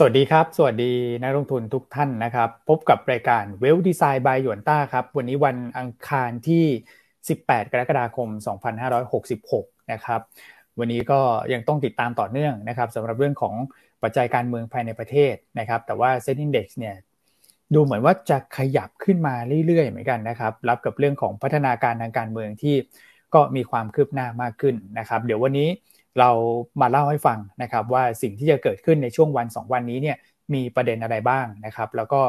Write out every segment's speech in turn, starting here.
สวัสดีครับ สวัสดีนักลงทุนทุกท่านนะครับ พบกับรายการเวลดีไซน์บายหยวนต้าครับ วันนี้วันอังคารที่ 18 กรกฎาคม 2566 นะครับ วันนี้ก็ยังต้องติดตามต่อเนื่องนะครับสำหรับเรื่องของปัจจัยการเมืองภายในประเทศนะครับ แต่ว่าเซ็นดิ้งเด็กเนี่ยดูเหมือนว่าจะขยับขึ้นมาเรื่อยๆ เหมือนกันนะครับ รับกับเรื่องของพัฒนาการทางการเมืองที่ก็มีความคืบหน้ามากขึ้นนะครับ เดี๋ยววันนี้ เรามาเล่าให้ฟังนะครับว่าสิ่งที่จะเกิดขึ้นในช่วงวัน 2 วันนี้เนี่ยมีประเด็นอะไรบ้างนะครับแล้วก็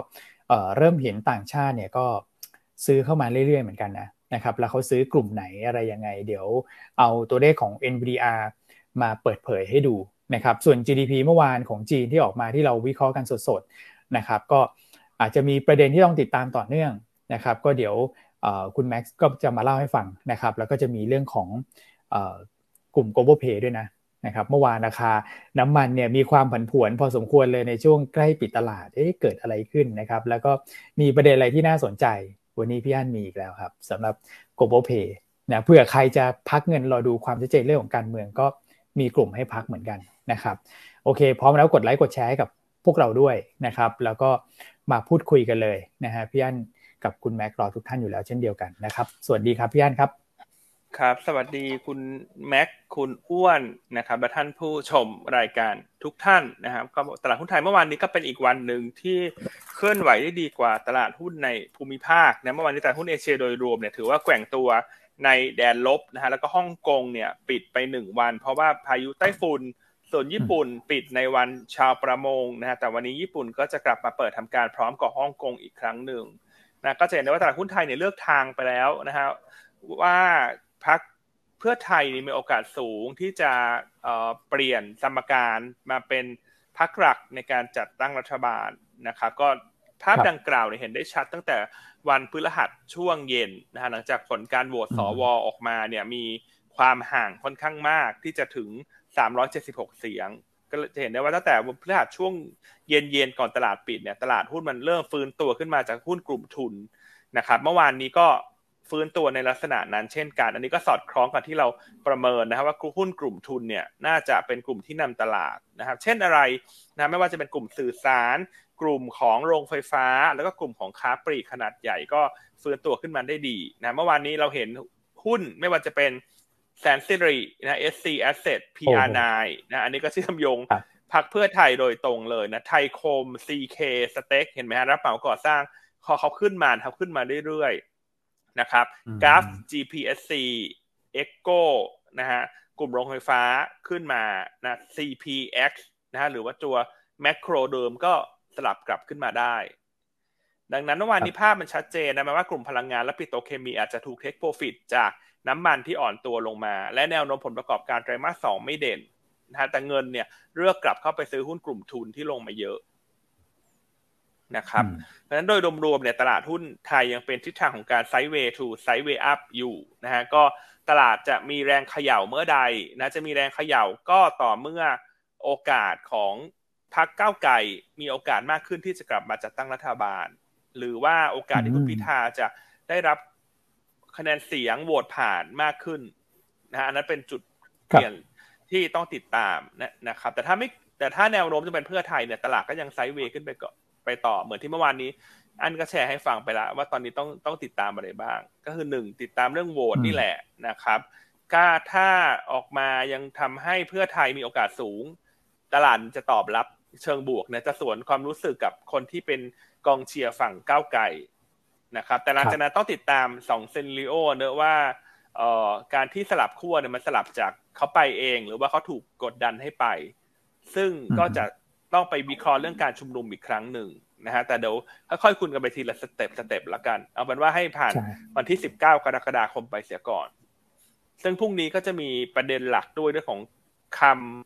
เริ่มเห็นต่างชาติเนี่ยก็ซื้อเข้ามาเรื่อยๆเหมือนกันนะนะครับแล้วเขาซื้อกลุ่มไหนอะไรยังไง เดี๋ยวเอาตัวเลขของ NVDR มาเปิดเผยให้ดูนะครับส่วน GDP เมื่อวานของจีนที่ออกมาที่เราวิเคราะห์กันสดๆนะครับก็อาจจะมีประเด็นที่ต้องติดตามต่อเนื่องนะครับก็เดี๋ยวคุณแม็กซ์ก็จะมาเล่าให้ฟังนะครับแล้วก็จะมีเรื่องของ กลุ่ม global pay ด้วยนะนะครับเมื่อวานราคาน้ำมันเนี่ยมีความผันผวนพอสมควรเลยในช่วงใกล้ปิดตลาดเอ๊ะเกิดอะไรขึ้นนะครับ แล้วก็มีประเด็นอะไรที่น่าสนใจ วันนี้พี่อั้นมีอีกแล้วครับสำหรับ global pay นะเพื่อใครจะพักเงินรอดูความชัดเจนเรื่องของการเมืองก็มีกลุ่มให้พักเหมือนกันนะครับ โอเค พร้อมแล้วกดไลค์กดแชร์ให้กับพวกเราด้วยนะครับ แล้วก็มาพูดคุยกันเลยนะฮะพี่อั้นกับคุณแม็กรอทุกท่านอยู่แล้วเช่นเดียวกันนะครับ สวัสดีครับพี่อั้นครับ ครับ สวัสดีคุณแม็กคุณอ้วนนะครับและท่านผู้ชมรายการทุกท่านนะครับ ก็ตลาดหุ้นไทยเมื่อวานนี้ก็เป็นอีกวันหนึ่งที่เคลื่อนไหวได้ดีกว่าตลาดหุ้นในภูมิภาคนะเมื่อวานนี้ตลาดหุ้นเอเชียโดยรวมเนี่ยถือว่าแกว่งตัวในแดนลบนะฮะแล้วก็ฮ่องกงเนี่ยปิดไปหนึ่งวัน เพราะว่าพายุไต้ฝุ่นส่วนญี่ปุ่นปิดในวันชาวประมงนะฮะแต่วันนี้ญี่ปุ่นก็จะกลับมาเปิดทำการพร้อมกับฮ่องกงอีกครั้งหนึ่งนะก็จะเห็นได้ว่าตลาดหุ้นไทยเนี่ยเลือกทางไปแล้วนะฮะว่า พักเพื่อไทยนี่มีโอกาสสูงที่จะเปลี่ยนสมการมาเป็นพักหลักในการจัดตั้งรัฐบาลนะครับก็ภาพดังกล่าวเนี่ยเห็นได้ชัดตั้งแต่วันพฤหัสช่วงเย็นนะฮะหลังจากผลการโหวตสวออกมาเนี่ยมีความห่างค่อนข้างมากที่จะถึง 376 เสียง ก็จะเห็นได้ว่าตั้งแต่วันพฤหัสช่วงเย็นๆก่อนตลาดปิดเนี่ยตลาดหุ้นมันเริ่มฟื้นตัวขึ้นมาจากหุ้นกลุ่มทุนนะครับ เมื่อวานนี้ก็ ฟื้นตัวในลักษณะนั้นเช่นกัน อันนี้ก็สอดคล้องกับที่เราประเมินนะครับว่าหุ้นกลุ่มทุนเนี่ยน่าจะเป็นกลุ่มที่นำตลาดนะครับ เช่นอะไรนะไม่ว่าจะเป็นกลุ่มสื่อสาร กลุ่มของโรงไฟฟ้า แล้วก็กลุ่มของค้าปลีกขนาดใหญ่ก็ฟื้นตัวขึ้นมาได้ดีนะเมื่อวานนี้เราเห็นหุ้นไม่ว่าจะเป็นแซนซิลีนะ SC Asset PR9 นะอันนี้ก็เชื่อมโยงพักเพื่อไทยโดยตรงเลยนะไทยคม CK สเต็กเห็นไหมฮะรับเหมาก่อสร้างพอเขาขึ้นมาเขาขึ้นมาเรื่อยๆ นะครับกราฟ GPSC Echo นะฮะกลุ่มโรงไฟฟ้าขึ้นมานะ CPX นะฮะหรือว่าตัวแมคโครเดิมก็สลับกลับขึ้นมาได้ ดังนั้นเมื่อวานนี้ภาพมันชัดเจนนะว่ากลุ่มพลังงานและปิโตรเคมีอาจจะถูกเทคโปรฟิตจากน้ำมันที่อ่อนตัวลงมา และแนวโน้มผลประกอบการไตรมาสสองไม่เด่นนะแต่เงินเนี่ยเลือกกลับเข้าไปซื้อหุ้นกลุ่มทุนที่ลงมาเยอะ นะครับ เพราะฉะนั้นโดยรวมๆเนี่ยตลาดหุ้นไทยยังเป็นทิศทางของการไซด์เวย์ทูไซด์เวย์อัพอยู่นะฮะก็ตลาดจะมีแรงเขย่าเมื่อใดนะจะมีแรงเขย่าก็ต่อเมื่อโอกาสของพรรคก้าวไก่มีโอกาสมากขึ้นที่จะกลับมาจัดตั้งรัฐบาล หรือว่าโอกาสที่คุณพิธาจะได้รับคะแนนเสียงโหวตผ่านมากขึ้นนะฮะอันนั้นเป็นจุดเปลี่ยนที่ต้องติดตามนะนะครับ แต่ถ้าไม่แต่ถ้าแนวโน้มจะเป็นเพื่อไทยเนี่ยตลาดก็ยังไซด์เวย์ขึ้นไปก่อน ไปต่อเหมือนที่เมื่อวานนี้ อันก็แชร์ให้ฟังไปแล้วว่าตอนนี้ต้องต้องติดตามอะไรบ้าง ก็คือหนึ่งติดตามเรื่องโหวตนี่แหละนะครับก็ถ้าออกมายังทำให้เพื่อไทยมีโอกาสสูง ตลาดจะตอบรับเชิงบวกนะจะสวนความรู้สึกกับคนที่เป็นกองเชียร์ฝั่งก้าวไก่นะครับ แต่หลังจากนั้นต้องติดตามสอง scenario เนอะว่าเอ่อการที่สลับขั้วเนี่ยมันสลับจากเขาไปเอง หรือว่าเขาถูกกดดันให้ไป ซึ่งก็จะ ต้องไปวิเคราะห์เรื่องการชุมนุมอีกครั้งหนึ่งนะฮะแต่เดี๋ยวค่อยๆคุยกันไปทีละ step step ละกัน เอาเป็นว่าให้ผ่านวันที่สิบเก้ากรกฎาคมไปเสียก่อน ซึ่งพรุ่งนี้ก็จะมีประเด็นหลักด้วยเรื่องของค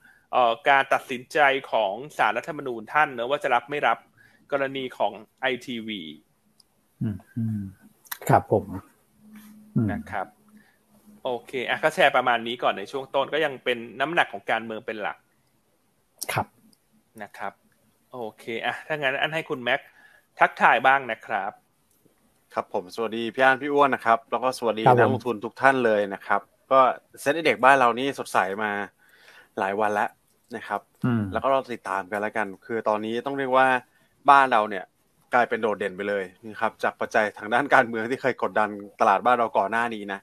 ำการตัดสินใจของสารรัฐธรรมนูญท่านเนะว่าจะรับไม่รับกรณีของไอทีวีครับผมนะครับ โอเคอะก็แชร์ประมาณนี้ก่อนในช่วงต้นก็ยังเป็นน้ำหนักของการเมืองเป็นหลัก ครับ นะครับ โอเคอะถ้างั้นอันให้คุณแม็กทักทายบ้างนะครับ ครับผมสวัสดีพี่อันพี่อ้วนนะครับ แล้วก็สวัสดีนักลงทุนทุกท่านเลยนะครับ ก็เซ็ตเด็กบ้านเรานี่สดใสมาหลายวันแล้วนะครับ แล้วก็เราติดตามกันแล้วกัน คือตอนนี้ต้องเรียกว่าบ้านเราเนี่ยกลายเป็นโดดเด่นไปเลยนะครับจากปัจจัยทางด้านการเมืองที่เคยกดดันตลาดบ้านเราก่อนหน้านี้นะ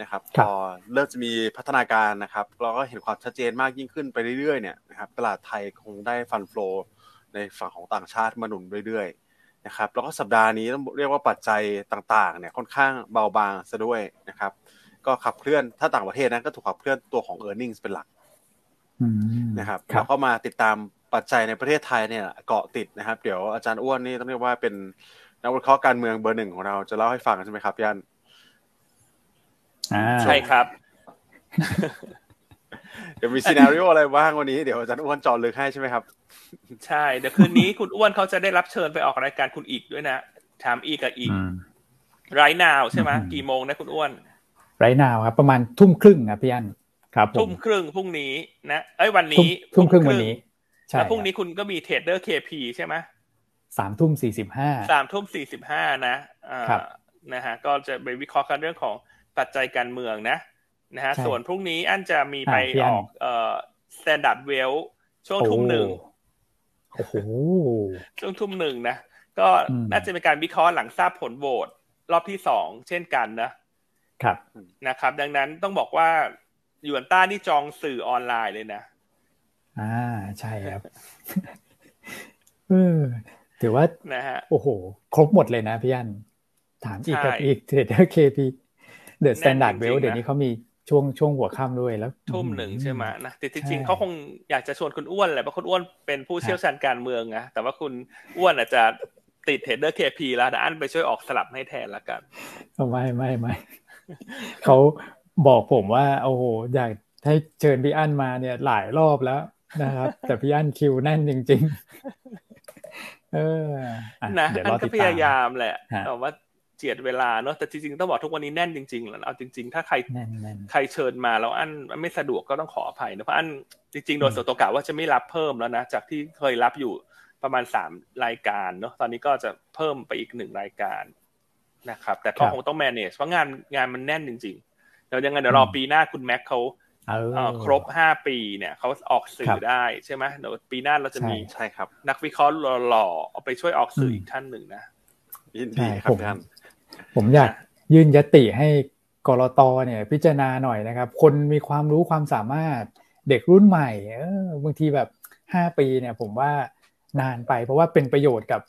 นะครับพอเริ่มจะมีพัฒนาการนะครับเราก็เห็นความชัดเจนมากยิ่งขึ้นไปเรื่อยๆเนี่ยนะครับตลาดไทยคงได้ฟันฟลอในฝั่งของต่างชาติมาหนุนเรื่อยๆนะครับแล้วก็สัปดาห์นี้ต้องเรียกว่าปัจจัยต่างๆเนี่ยค่อนข้างเบาบางซะด้วยนะครับก็ขับเคลื่อนถ้าต่างประเทศนั้นก็ถูกขับเคลื่อนตัวของ e a r n i n g เป็นหลักนะครับแล้วก็มาติดตามปัจจัยในประเทศไทยเนี่ยเกาะติดนะครับ เดี๋ยวอาจารย์อ้วนนี่ต้องเรียกว่าเป็นนักวิเคราะห์การเมืองเบอร์หนึ่งของเราจะเล่าให้ฟังใช่ไหมครับยัน ใช่ครับ เดี๋ยวมีซีนารีโออะไรบ้างวันนี้ เดี๋ยวอาจารย์อ้วนจอดลึกให้ใช่ไหมครับ ใช่ เดี๋ยวคืนนี้คุณอ้วนเขาจะได้รับเชิญไปออกรายการคุณอีกด้วยนะ ถามอีกกับอีกไรนาวใช่ไหมกี่โมงนะคุณอ้วนไรนาวครับ ประมาณทุ่มครึ่งครับพี่อันครับทุ่มครึ่งพรุ่งนี้นะเอ้ยวันนี้ทุ่มครึ่งวันนี้แล้วพรุ่งนี้คุณก็มีเทรดเดอร์เคพีใช่ไหมสามทุ่มสี่สิบห้าสามทุ่มสี่สิบห้านะอ่านะฮะก็จะไปวิเคราะห์กันเรื่องของ ปัจจัยการเมืองนะนะฮะส่วนพรุ่งนี้อันจะมีไปออกเอ่อ standard well ช่วงทุ่มหนึ่งโอ้โหช่วงทุ่มหนึ่งนะ ก็น่าจะเป็นการวิเคราะห์หลังทราบผลโหวตรอบที่สองเช่นกันนะครับนะครับ ดังนั้นต้องบอกว่า Yuanta นี่จองสื่อออนไลน์เลยนะ อ่าใช่ครับเออถือว่านะฮะโอ้โห ครบหมดเลยนะพี่อั้นถามอีกกับอีก Trader KP The Standard Wealth เดี๋ยวนี้เขามีช่วงช่วงหัวค่ำด้วยแล้วทุ่มหนึ่งใช่ไหมนะแต่จริงๆเขาคงอยากจะชวนคุณอ้วนแหละเพราะคุณอ้วนเป็นผู้เชี่ยวชาญการเมืองนะแต่ว่าคุณอ้วนอาจจะติด Trader KP แล้วแต่อั้นไปช่วยออกสลับให้แทนละกันไม่ไม่ไม่เขาบอกผมว่าโอ้โหอยากให้เชิญพี่อั้นมาเนี่ยหลายรอบแล้วนะครับ แต่พี่อั้นคิวแน่นจริง ๆ เออนะอั้นก็พยายามแหละแต่ว่า เจียดเวลาเนาะแต่จริงๆต้องบอกทุกวันนี้แน่นจริงๆแล้วเอาจริง ๆ ถ้าใครใครเชิญมาแล้วอันไม่สะดวกก็ต้องขออภัยนะเพราะอันจริงๆโดยส่วนตัวกะว่าจะไม่รับเพิ่มแล้วนะจากที่เคยรับอยู่ประมาณสามรายการเนาะตอนนี้ก็จะเพิ่มไปอีกหนึ่งรายการนะครับ แต่ก็คงต้อง manage เพราะงานงานมันแน่นจริงๆเดี๋ยวยังไงเดี๋ยวรอปีหน้าคุณแม็กเขาครบห้าปีเนี่ยเขาออกสื่อได้ใช่ไหมเดี๋ยวปีหน้าเราจะมีใช่ครับ นักวิเคราะห์หล่อๆเอาไปช่วยออกสื่ออีกท่านหนึ่งนะยินดีครับท่าน ผมอยากยื่นยติให้กรตเนี่ยพิจารณาหน่อยนะครับ คนมีความรู้ความสามารถเด็กรุ่นใหม่เออบางทีแบบห้าปีเนี่ยผมว่านานไป เพราะว่าเป็นประโยชน์กับ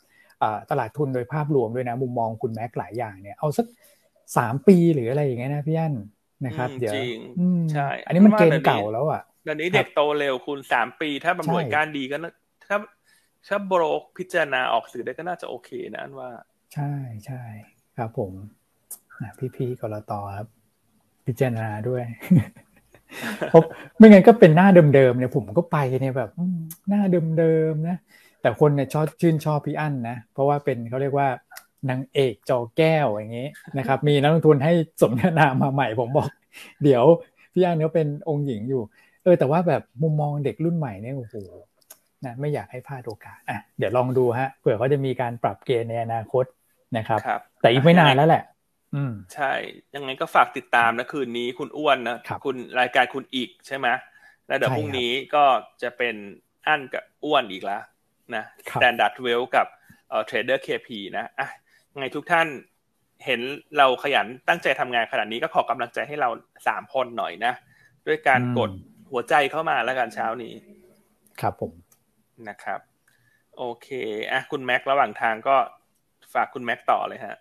ตลาดทุนโดยภาพรวมด้วยนะ มุมมองคุณแม็กหลายอย่างเนี่ยเอาสักสามปีหรืออะไรอย่างเงี้ยนะพี่อั้นนะครับเดี๋ยวใช่ อันนี้มันเกณฑ์เก่าแล้วอะเดี๋ยวนี้เด็กโตเร็วคุณสามปี ถ้าบำรวจการดีก็ถ้าถ้าโบรกพิจารณาออกสื่อได้ก็น่าจะโอเคนะอันว่า ใช่ใช่ ครับผมพี่ๆกรตครับพิจารณาด้วยเพราะไม่งั้นก็เป็นหน้าเดิมๆเนี่ยผมก็ไปเนี่ยแบบหน้าเดิมๆนะแต่คนเนี่ยชอบชื่นชอบพี่อั้นนะเพราะว่าเป็นเขาเรียกว่านางเอกจอแก้วอย่างนี้นะครับ มีนักลงทุนให้สมนามาใหม่ผมบอก เดี๋ยวพี่อั้นเขาเป็นองค์หญิงอยู่ เออแต่ว่าแบบมุมมองเด็กรุ่นใหม่เนี่ยโอ้โหนะไม่อยากให้พลาดโอกาสอะเดี๋ยวลองดูฮะเผื่อเขาจะมีการปรับเกณฑ์ในอนาคต นะครับรบแต่อีกไม่นานแล้วแหละ อืมใช่ ยังไงก็ฝากติดตามนะคืนนี้คุณอ้วนนะคุณรายการคุณอีกใช่ไหมแล้วเดี๋ยวพรุ่งนี้ก็จะเป็นอั้นกับอ้วนอีกแล้วนะ Standard Wealth กับเอ่อ Trader KP นะยังไงทุกท่านเห็นเราขยันตั้งใจทำงานขนาดนี้ก็ขอกำลังใจให้เราสามคนหน่อยนะ ด้วยการกดหัวใจเข้ามาแล้วกันเช้านี้ ครับผมนะครับ โอเคอะคุณแม็กซ์ระหว่างทางก็ ฝากคุณแม็กซ์ต่อเลยฮะ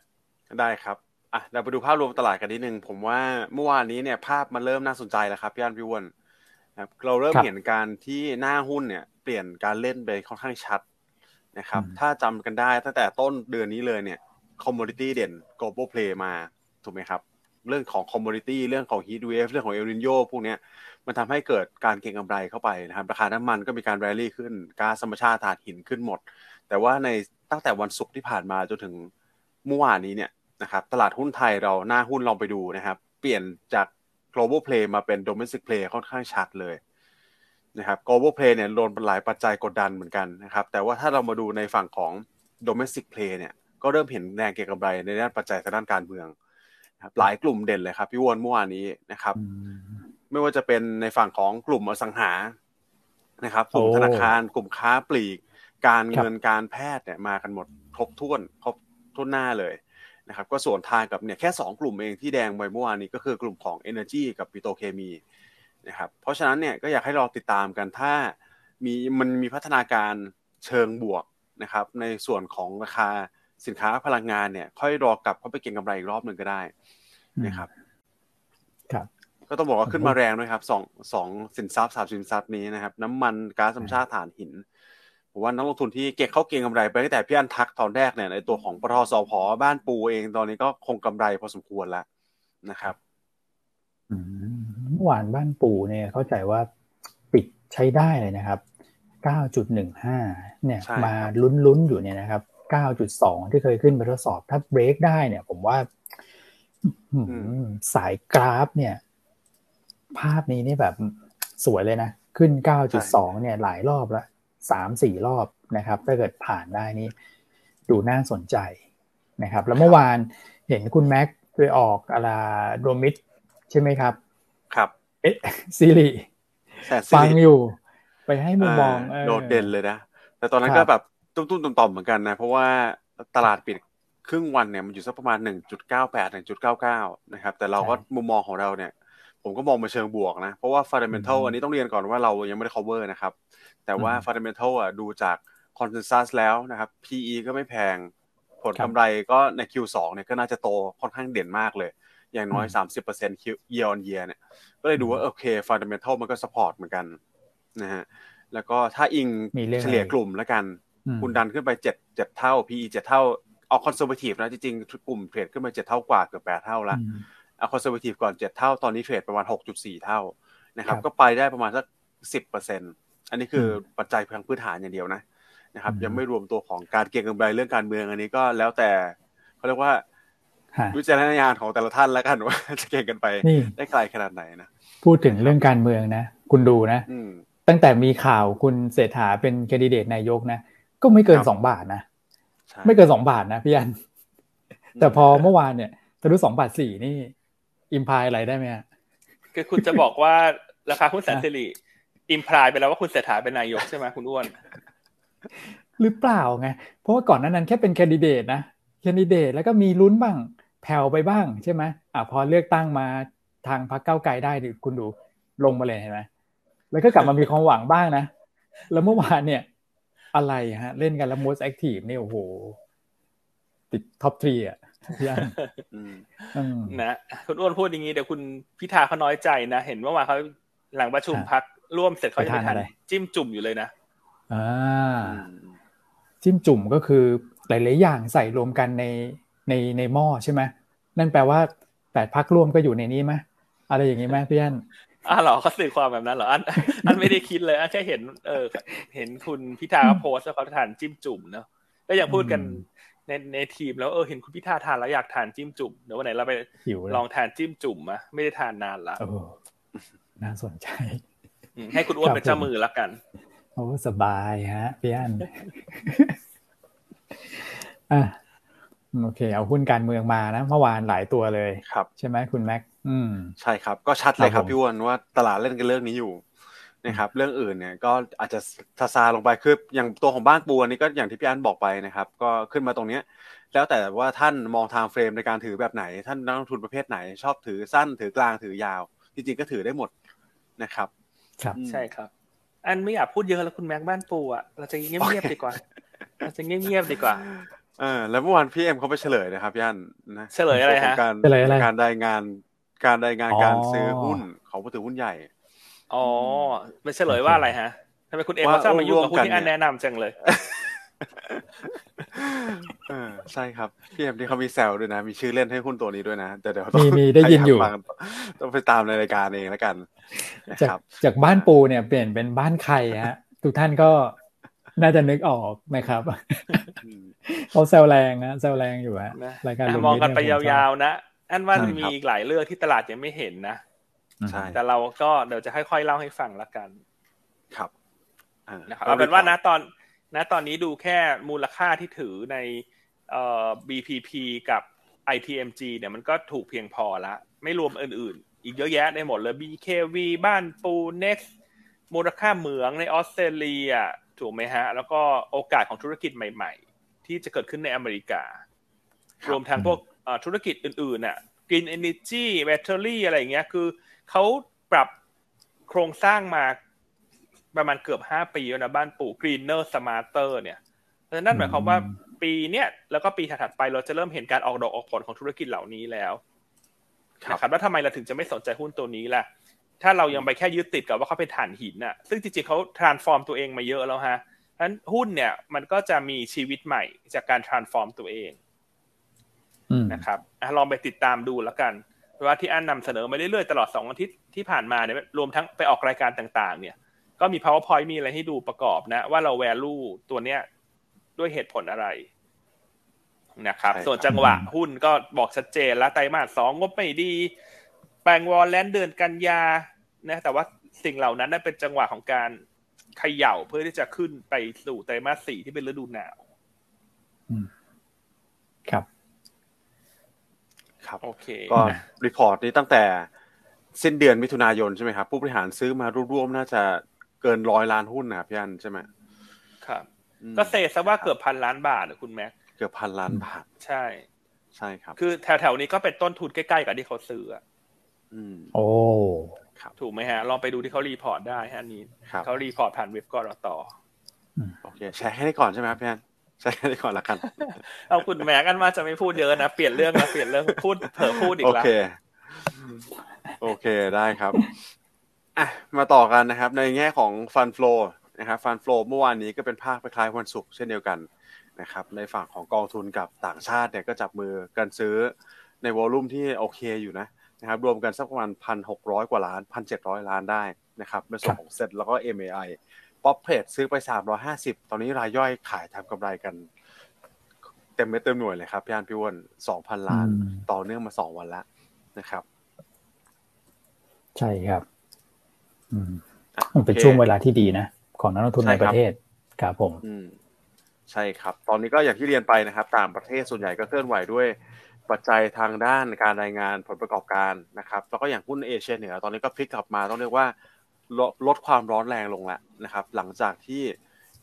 ได้ครับอะเราไปดูภาพรวมตลาดกันนิดนึง ผมว่าเมื่อวานนี้เนี่ยภาพมันเริ่มน่าสนใจแล้วครับพี่อั้นพี่อ้วนครับเราเริ่มเห็นการที่หน้าหุ้นเนี่ย เปลี่ยนการเล่นไปค่อนข้างชัดนะครับ ถ้าจำกันได้ตั้งแต่ต้นเดือนนี้เลยเนี่ย commodity เด่น global play มา ถูกไหมครับ เรื่องของ commodity เรื่องของ heat wave เรื่องของเอลนีโญพวกนี้มันทำให้เกิดการเก็งกำไรเข้าไปนะครับ ราคาน้ำมันก็มีการแรลลี่ขึ้นก๊าซธรรมชาติถ่านหินขึ้นหมด แต่ว่าใน ตั้งแต่วันศุกร์ที่ผ่านมาจนถึงเมื่อวานนี้เนี่ยนะครับตลาดหุ้นไทยเราหน้าหุ้นลองไปดูนะครับ เปลี่ยนจาก global play มาเป็น domestic play ค่อนข้างชัดเลยนะครับ global play เนี่ยโดนหลายปัจจัยกดดันเหมือนกันนะครับ แต่ว่าถ้าเรามาดูในฝั่งของ domestic play เนี่ยก็เริ่มเห็นแรงเก็งกำไรในด้านปัจจัยทางด้านการเมืองครับหลายกลุ่มเด่นเลยครับพี่วอนเมื่อวานนี้นะครับ ไม่ว่าจะเป็นในฝั่งของกลุ่มอสังหานะครับกลุ่มธนาคารกลุ่มค้าปลีก การเงินการแพทย์เนี่ยมากันหมดครบถ้วนครบทุนหน้าเลยนะครับก็ส่วนทางกับเนี่ยแค่ 2 กลุ่มเองที่แดงไปเมื่อวานนี้ก็คือกลุ่มของ Energy กับปิโตเคมีนะครับเพราะฉะนั้นเนี่ยก็อยากให้รอติดตามกันถ้ามีมันมีพัฒนาการเชิงบวกนะครับในส่วนของราคาสินค้าพลังงานเนี่ย ค่อยรอกลับเข้าไปเก็งกำไรอีกรอบหนึ่งก็ได้นะครับครับ ก็ต้องบอกว่าขึ้นมาแรงด้วยครับสองสองสินทรัพย์สามสินทรัพย์นี้นะครับ น้ำมันก๊าซธรรมชาติถ่านหิน ผมว่านักลงทุนที่เก็งเข้าเก็งกำไรไปตั้งแต่พี่อันทักตอนแรกเนี่ยในตัวของปตทสพบ้านปูเองตอนนี้ก็คงกำไรพอสมควรแล้วนะครับเมื่อวานบ้านปูเนี่ยเข้าใจว่าปิดใช้ได้เลยนะครับ 9.15 เนี่ยมาลุ้นๆอยู่เนี่ยนะครับ 9.2 ที่เคยขึ้นไปทดสอบถ้าเบรกได้เนี่ย ผมว่าสายกราฟเนี่ย ภาพนี้นี่แบบสวยเลยนะ ขึ้น 9.2 เนี่ยหลายรอบแล้ว สามสี่รอบนะครับ ถ้าเกิดผ่านได้นี่ดูน่าสนใจนะครับ แล้วเมื่อวานเห็นคุณแม็กซ์ไปออกอะไรโรมิดใช่ไหมครับ ครับ เอ๊ะซีรีฟังอยู่ ไปให้มุมมองโดดเด่นเลยนะ แต่ตอนนั้นก็แบบตุ้มๆต่อมๆเหมือนกันนะ เพราะว่าตลาดปิดครึ่งวันเนี่ยมันอยู่สักประมาณ 1.98 1.99 นะครับ แต่เราก็มุมมองของเราเนี่ย ผมก็มองมาเชิงบวกนะ เพราะว่า fundamental อันนี้ต้องเรียนก่อนว่าเรายังไม่ได้ cover นะครับ แต่ว่า fundamental อะดูจากconsensus แล้วนะครับ PE ก็ไม่แพง ผลกำไรก็ใน Q2 เนี่ยก็น่าจะโตค่อนข้างเด่นมากเลย อย่างน้อย 30% year on year เนี่ย ก็เลยดูว่า โอเค fundamental มันก็ support เหมือนกันนะฮะแล้วก็ถ้าอิงเฉลี่ยกลุ่มแล้วกัน คุณดันขึ้นไปเจ็ดเจ็ดเท่า PE เจ็ดเท่าเอา conservative นะจริงๆกลุ่ม trade ขึ้นมาเจ็ดเท่ากว่าเกือบแปดเท่าละ เอา conservative ก่อนเจ็ดเท่า ตอนนี้ trade ประมาณหกจุดสี่เท่านะครับ ก็ไปได้ประมาณสักสิบเปอร์เซ็นอันนี้คือปัจจัยทางพื้นฐานอย่างเดียวนะนะครับ ยังไม่รวมตัวของการเก็งกำไรเรื่องการเมืองอันนี้ก็แล้วแต่เขาเรียกว่าวิจารณญาณของแต่ละท่านแล้วกันว่าจะเก่งกันไปได้ไกลขนาดไหนนะพูดถึงเรื่องการเมืองนะ คุณดูนะตั้งแต่มีข่าวคุณเศรษฐาเป็นแคนดิเดตนายกนะก็ไม่เกินสองบาทนะไม่เกินสองบาทนะพี่อันแต่พอเมื่อวานเนี่ยทะลุสองบาทสี่นี่ อิมพายอะไรได้ไหมคือคุณจะบอกว่าราคาหุ้นแสนสิริอิมพายไปแล้วว่าคุณเศรษฐาเป็นนายกใช่ไหมคุณอ้วน หรือเปล่าไง เพราะว่าก่อนนั้นนั้นแค่เป็นแคนดิเดตนะแคนดิเดตแล้วก็มีลุ้นบ้าง แผ่วไปบ้างใช่ไหมอะพอเลือกตั้งมาทางพรรคเก้าไกลได้ดิคุณดูลงมาเลยเห็นไหมแล้วก็กลับมามีความหวังบ้างนะ แล้วเมื่อวานเนี่ย อะไรฮะ เล่นกันแล้ว most active นี่โอ้โห ติดท็อปทรีอะ พี่อันนะคุณอ้วนพูดอย่างนี้เดี๋ยวคุณพิธาเขาน้อยใจนะเห็นว่ามาเขาหลังประชุมพักร่วมเสร็จเขาจะไปทานจิ้มจุ่มอยู่เลยนะอ่าจิ้มจุ่มก็คือหลายๆอย่างใส่รวมกันในในในหม้อใช่ไหมนั่นแปลว่าแปดพักร่วมก็อยู่ในนี้ไหมอะไรอย่างนี้ไหมพี่อันอ่าหรอเขาสื่อความแบบนั้นเหรออันอันไม่ได้คิดเลยอันแค่เห็น เออ เห็นคุณพิธาโพสแล้วเขาทานจิ้มจุ่มเนาะก็ยังพูดกัน ในในทีมแล้วเออเห็นคุณพิธาทานแล้วอยากทานจิ้มจุ่มเดี๋ยววันไหนเราไปลองทานจิ้มจุ่มมะไม่ได้ทานนานละน่าสนใจให้คุณอ้วนเป็นเจ้ามือละกันโอ้สบายฮะพี่อันอะโอเค เอาหุ้นการเมืองมานะเมื่อวานหลายตัวเลยครับ ใช่ไหมคุณแม็กอืมใช่ครับ ก็ชัดเลยครับพี่วนว่าตลาดเล่นกันเรื่องนี้อยู่ นะครับเรื่องอื่นเนี่ยก็อาจจะซาซาลงไปคืออย่างตัวของบ้านปูอันนี้ก็อย่างที่พี่อันบอกไปนะครับ ก็ขึ้นมาตรงเนี้ยแล้วแต่ว่าท่านมองทางเฟรมในการถือแบบไหน ท่านนักลงทุนประเภทไหน ชอบถือสั้นถือกลางถือยาว จริงๆก็ถือได้หมดนะครับ ครับใช่ครับ อันไม่อยากพูดเยอะแล้วคุณแม็กบ้านปูอะเราจะเงียบๆดีกว่าเราจะเงียบๆดีกว่าเออแล้วเมื่อวานพี่เอ็มเขาไปเฉลยนะครับย่านนะเฉลยอะไรฮะการการรายงานการรายงานการซื้อหุ้นของผู้ถือหุ้นใหญ่ อ๋อไม่เฉลยว่าอะไรฮะทำไมคุณเอ็มเขาชอบมายุ่งกับหุ้นที่อันแนะนำจังเลยเออใช่ครับพี่เอ็มที่เขามีแซวด้วยนะ มีชื่อเล่นให้หุ้นตัวนี้ด้วยนะแต่เดี๋ยวมีมีได้ยินอยู่ต้องไปตามในรายการเองแล้วกันจากจากบ้านปูเนี่ยเปลี่ยนเป็นบ้านใครฮะ ทุกท่านก็น่าจะนึกออกนะครับเขาแซวแรงนะแซวแรงอยู่ฮะรายการมองกันไปยาวๆนะอันว่ามีอีกหลายเรื่องที่ตลาดยังไม่เห็นนะ ใช่แต่เราก็เดี๋ยวจะค่อยๆเล่าให้ฟังละกัน ครับนะครับเอาเป็นว่านะตอนนะตอนนี้ดูแค่มูลค่าที่ถือในเอ่อ BPP กับ ITMG เนี่ยมันก็ถูกเพียงพอละ ไม่รวมอื่นๆ อีกเยอะแยะได้หมดเลย BKV บ้านปู Next มูลค่าเหมืองในออสเตรเลียถูกไหมฮะ แล้วก็โอกาสของธุรกิจใหม่ ๆ ที่จะเกิดขึ้นในอเมริกา รวมทั้งพวกธุรกิจอื่นๆน่ะ Green Energy Battery อะไรอย่างเงี้ย คือ เขาปรับโครงสร้างมาประมาณเกือบห้าปีแล้วนะบ้านปู่ Greener Smarter เนี่ยนั่นหมายความว่าปีเนี้ยแล้วก็ปีถัดๆไปเราจะเริ่มเห็นการออกดอกออกผลของธุรกิจเหล่านี้แล้วนะครับแล้วทำไมเราถึงจะไม่สนใจหุ้นตัวนี้ล่ะ ถ้าเรายังไปแค่ยึดติดกับว่าเขาเป็นฐานหินน่ะ ซึ่งจริงๆเขา transform ตัวเองมาเยอะแล้วฮะฉะนั้นหุ้นเนี่ยมันก็จะมีชีวิตใหม่จากการ transform ตัวเองนะครับลองไปติดตามดูแล้วกัน ว่าที่อันนำเสนอมาเรื่อยๆตลอดสองอาทิตย์ที่ผ่านมาเนี่ยรวมทั้งไปออกรายการต่างๆ เนี่ย ก็มี powerpoint มีอะไรให้ดูประกอบนะ ว่าเรา value ตัวเนี้ยด้วยเหตุผลอะไรนะครับ ส่วนจังหวะหุ้นก็บอกชัดเจนแล้วไตรมาสสองงบไม่ดี แปลงวอลแลนเดือนกันยานะแต่ว่าสิ่งเหล่านั้นนั้นเป็นจังหวะของการขย่าเพื่อที่จะขึ้นไปสู่ไตรมาสสี่ที่เป็นฤดูหนาวครับ ครับโอเคก็รีพอร์ตนี้ตั้งแต่สิ้นเดือนมิถุนายนใช่ไหมครับ ผู้บริหารซื้อมารวมๆน่าจะเกินร้อยล้านหุ้นนะครับพี่อันใช่ไหมครับ ก็เซซะว่าเกือบพันล้านบาทคุณแม็กเกือบพันล้านบาท ใช่ ใช่ครับ คือแถวๆนี้ก็เป็นต้นทุนใกล้ๆกับที่เขาซื้ออะโอ้ครับถูกไหมฮะ ลองไปดูที่เขา report ได้ฮะนี้เขา report ผ่านเว็บกรอต่อโอเคแชร์ให้ได้ก่อนใช่ไหมครับพี่อั้น ใช่ได้ก่อนละกันเอาคุณแม็กันมาจะไม่พูดเยอะนะเปลี่ยนเรื่องนะเปลี่ยนเรื่องพูดเผลอพูดอีกแล้วโอเค โอเคได้ครับอะมาต่อกันนะครับ ในแง่ของ fund flow นะครับ fund flow เมื่อวานนี้ก็เป็นภาพคล้ายวันศุกร์เช่นเดียวกันนะครับ ในฝั่งของกองทุนกับต่างชาติเนี่ยก็จับมือกันซื้อใน volume ที่โอเคอยู่นะนะครับ รวมกันสักประมาณพันหกร้อยกว่าล้านพันเจ็ดร้อยล้านได้นะครับในส่วนของเซ็ตแล้วก็ MAI ป๊อปเพจซื้อไปสามร้อยห้าสิบตอนนี้รายย่อยขายทำกำไรกัน เต็มเม็ดเต็มหน่วยเลยครับพี่อั้นพี่อ้วนสองพันล้าน ต่อเนื่องมาสองวันแล้วนะครับ ใช่ครับ อืมมันเป็นช่วงเวลาที่ดีนะ ของนักลงทุนในประเทศครับผมใช่ครับ ตอนนี้ก็อย่างที่เรียนไปนะครับ ต่างประเทศส่วนใหญ่ก็เคลื่อนไหวด้วยปัจจัยทางด้านการรายงานผลประกอบการนะครับ แล้วก็อย่างหุ้นเอเชียเหนือตอนนี้ก็พลิกกลับมาต้องเรียกว่า ลดความร้อนแรงลงแล้วนะครับ หลังจากที่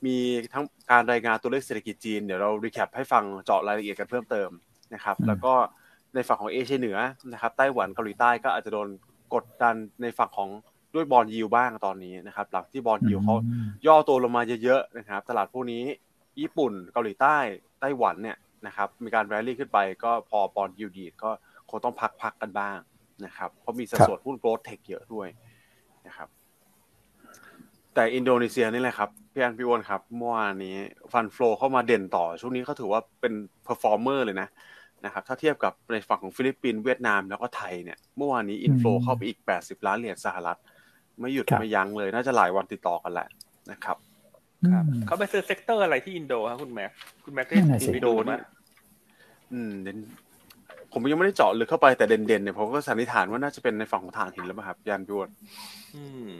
มีทั้งการรายงานตัวเลขเศรษฐกิจจีนเดี๋ยวเรา recap ให้ฟังเจาะรายละเอียดกันเพิ่มเติมนะครับ แล้วก็ในฝั่งของเอเชียเหนือนะครับไต้หวันเกาหลีใต้ก็อาจจะโดนกดดันในฝั่งของด้วย bond yield บ้างตอนนี้นะครับ หลังที่ bond yield เขาย่อตัวลงมาเยอะๆนะครับ ตลาดพวกนี้ญี่ปุ่นเกาหลีใต้ไต้หวันเนี่ยนะครับมีการแรลลี่ขึ้นไปก็พอ bond yield ดีดก็คงต้องพักๆกันบ้างนะครับ เพราะมีสัดส่วนหุ้น growth tech เยอะด้วยนะครับ แต่อินโดนีเซียนี่แหละครับพี่อันพี่วอนครับเมื่อวานนี้ fund flow เข้ามาเด่นต่อ ช่วงนี้เขาถือว่าเป็น performer เลยนะนะครับถ้าเทียบกับในฝั่งของฟิลิปปินส์เวียดนามแล้วก็ไทยเนี่ยเมื่อวานนี้ inflow เข้าไปอีก 80 ล้านเหรียญสหรัฐ ไม่หยุดไม่ยั้งเลย น่าจะหลายวันติดต่อกันแหละนะครับครับเขาไปซื้อ sector อะไรที่อินโดครับคุณแม็กคุณแม็กได้อินโดนี่อืมเด่นผมยังไม่ได้เจาะลึกเข้าไปแต่เด่นๆเนี่ยผมก็สันนิษฐานว่าน่าจะเป็นในฝั่งของถ่านหินแล้วครับยานพิวดอืม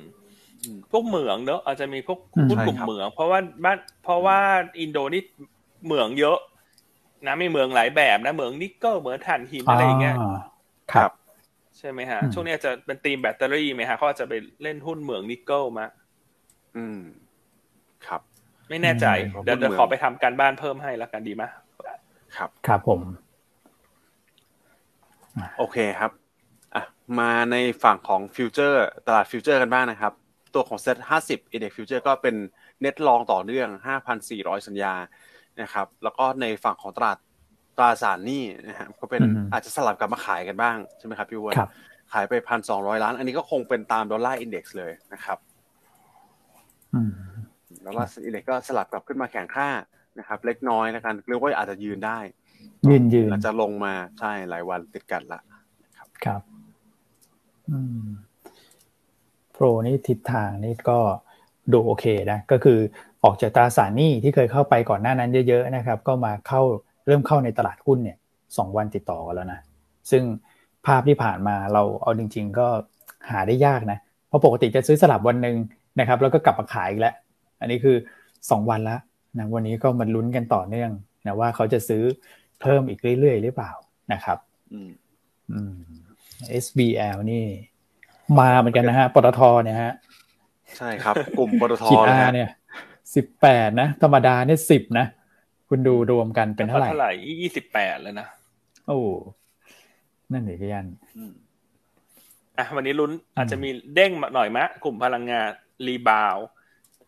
พวกเหมืองเนอะอาจจะมีพวกหุ้นกลุ่มเหมือง เพราะว่าบ้านเพราะว่าอินโดนี่เหมืองเยอะนะมีเหมืองหลายแบบนะเหมืองนิกเกิลเหมืองถ่านหินอะไรอย่างเงี้ยครับ ใช่ไหมฮะ ช่วงนี้จะเป็นตีมแบตเตอรี่ไหมฮะเขาจะไปเล่นหุ้นเหมืองนิกเกิลมาอืม ครับ ไม่แน่ใจเดี๋ยวจะขอไปทำการบ้านเพิ่มให้แล้วกันดีไหมครับ ครับผม โอเคครับอะมาในฝั่งของฟิวเจอร์ ตลาดฟิวเจอร์กันบ้างนะครับ ตัวของเซ็ตห้าสิบ index futures ก็เป็น net long ต่อเนื่องห้าพันสี่ร้อยสัญญานะครับ แล้วก็ในฝั่งของตลาดตราสารหนี้นะครับก็เป็นอาจจะสลับกลับมาขายกันบ้าง ใช่ไหมครับพี่วันขายไปพันสองร้อยล้าน อันนี้ก็คงเป็นตาม dollar index เลยนะครับ dollar index ก็สลับกลับขึ้นมาแข็งค่านะครับ เล็กน้อยนะกันเรียกว่าอาจจะยืนได้ยืนยืนอาจจะลงมาใช่หลายวันติดกันละครับ ครับ flow นี่ทิศทางนี่ก็ดูโอเคนะก็คือออกจากตราสารหนี้ที่เคยเข้าไปก่อนหน้านั้นเยอะๆนะครับ ก็มาเข้าเริ่มเข้าในตลาดหุ้นเนี่ยสองวันติดต่อกันแล้วนะ ซึ่งภาพที่ผ่านมาเราเอาจริง ๆ ก็หาได้ยากนะ เพราะปกติจะซื้อสลับวันหนึ่งนะครับ แล้วก็กลับมาขายอีกแล้ว อันนี้คือสองวันแล้วนะวันนี้ก็มาลุ้นกันต่อเนื่องนะว่าเขาจะซื้อเพิ่มอีกเรื่อยๆ หรือเปล่านะครับ อืมอืม SBL นี่ มาเหมือนกันนะฮะปตทเนี่ยฮะใช่ครับ กลุ่มปตทขีดอาเนี่ยสิบแปดนะ ธรรมดาเนี่ยสิบนะ คุณดูรวมกันเป็นเท่าไหร่เท่าไหร่ยี่สิบแปดแล้วนะ โอ้นั่นเองพี่ยันอะวันนี้ลุ้นอาจจะมีเด้งมาหน่อยมะ กลุ่มพลังงานรีบาว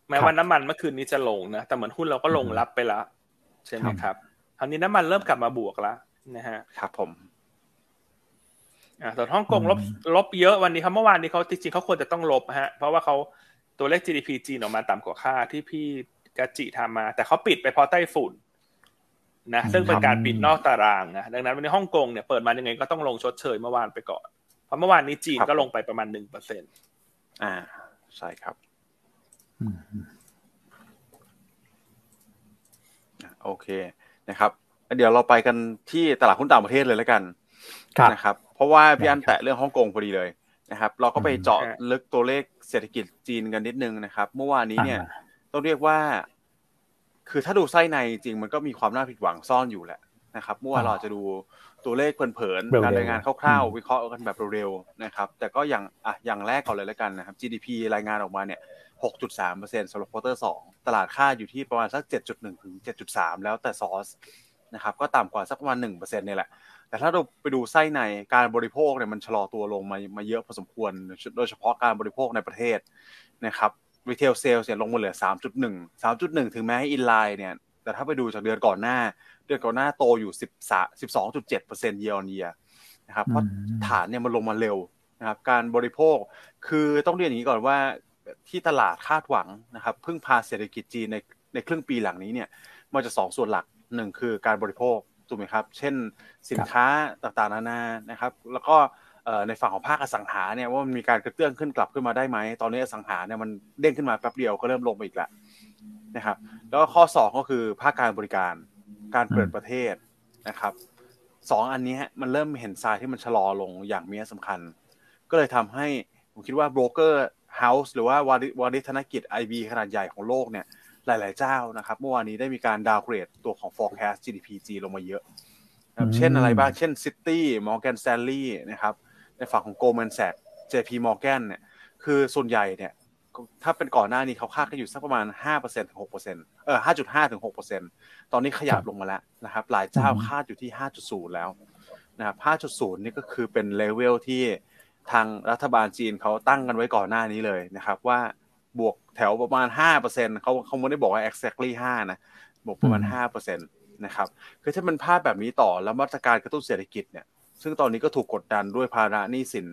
แม้ว่าน้ำมันเมื่อคืนนี้จะลงนะ แต่เหมือนหุ้นเราก็ลงรับไปแล้วใช่ไหมครับคราวนี้น้ำมันเริ่มกลับมาบวกแล้วนะฮะ ครับผม อ่าส่วนฮ่องกงลบลบเยอะวันนี้ครับเมื่อวานนี้เขาจริงๆเขาควรจะต้องลบฮะ เพราะว่าเขาตัวเลข GDP จีนออกมาต่ำกว่าค่าที่พี่กาจิทำมา แต่เขาปิดไปเพราะไต้ฝุ่นนะซึ่งเป็นการปิดนอกตารางนะดังนั้นวันนี้ฮ่องกงเนี่ยเปิดมายังไงก็ต้องลงชดเชยเมื่อวานไปก่อน เพราะเมื่อวานนี้จีนก็ลงไปประมาณหนึ่งเปอร์เซ็นต์อ่าใช่ครับโอเคนะครับเดี๋ยวเราไปกันที่ตลาดหุ้นต่างประเทศเลยแล้วกันนะครับเพ ราะว่าพี่อันแตะเรื่องฮ่องกงพอดีเลยนะครับ เราก็ไปเจาะลึกตัวเลขเศรษฐกิจจีนกันนิดนึงนะครับ เมื่อวานนี้เนี่ยต้องเรียกว่า คือถ้าดูไส้ในจริงมันก็มีความน่าผิดหวังซ่อนอยู่แหละนะครับเมื่อวานเราจะดูตัวเลขเผินๆการรายงานคร่าวๆวิเคราะห์กันแบบเร็วๆนะครับ แต่ก็อย่างอะอย่างแรกก่อนเลยแล้วกันนะครับ GDP รายงานออกมาเนี่ย 6.3%สำหรับ quarter 2ตลาดคาดอยู่ที่ประมาณสัก 7.1 ถึง 7.3 แล้วแต่ซอสนะครับ ก็ต่ำกว่าสักประมาณ1%เนี่ยแหละ แต่ถ้าเราไปดูไส้ในการบริโภคเนี่ยมันชะลอตัวลงมามาเยอะพอสมควร โดยเฉพาะการบริโภคในประเทศนะครับ retail sales เนี่ยลงมาเหลือ 3.1 3.1 ถึงแม้ให้ in line เนี่ย แต่ถ้าไปดูจากเดือนก่อนหน้า เดือนก่อนหน้าโตอยู่13 12.7% year on year นะครับ เพราะฐานเนี่ยมันลงมาเร็วนะครับ การบริโภคคือต้องเรียนอย่างนี้ก่อนว่าที่ตลาดคาดหวังนะครับ พึ่งพาเศรษฐกิจจีนในในครึ่งปีหลังนี้เนี่ยมันจะสองส่วนหลักหนึ่งคือการบริโภค ถูกไหมครับ เช่นสินค้าต่างๆนานานะครับ แล้วก็ในฝั่งของภาคอสังหาเนี่ยว่ามันมีการกระเตื้องขึ้นกลับขึ้นมาได้ไหมตอนนี้อสังหาเนี่ยมันเด้งขึ้นมาแป๊บเดียวก็เริ่มลงไปอีกแล้วนะครับ แล้วข้อสองก็คือภาคการบริการการเปิดประเทศนะครับสองอันนี้มันเริ่มเห็นทรายที่มันชะลอลงอย่างมีนัยสำคัญ ก็เลยทำให้ผมคิดว่าโบรกเกอร์เฮาส์หรือว่าวาริธนกิจ IB ขนาดใหญ่ของโลกเนี่ย หลาย ๆ เจ้านะครับ เมื่อวานนี้ได้มีการดาวเกรดตัวของ forecast GDP G ลงมาเยอะเช่นอะไรบ้าง เช่น City Morgan Stanley นะครับ ในฝั่งของ Goldman Sachs JP Morgan เนี่ย คือส่วนใหญ่เนี่ย ถ้าเป็นก่อนหน้านี้เขาคาดกันอยู่สักประมาณ 5%ถึง6%เออ5.5ถึง6%ตอนนี้ขยับลงมาแล้วนะครับ หลายเจ้าคาดอยู่ที่ 5.0 แล้วนะครับ 5.0 นี่ก็คือเป็นเลเวลที่ทางรัฐบาลจีนเขาตั้งกันไว้ก่อนหน้านี้เลยนะครับ ว่า บวกแถวประมาณ5%เขาเขาไม่ได้บอกว่า exactly 5นะ บวกประมาณ5%นะครับ คือถ้ามันภาพแบบนี้ต่อแล้วมาตรการกระตุ้นเศรษฐกิจเนี่ย ซึ่งตอนนี้ก็ถูกกดดันด้วยภาระหนี้สิน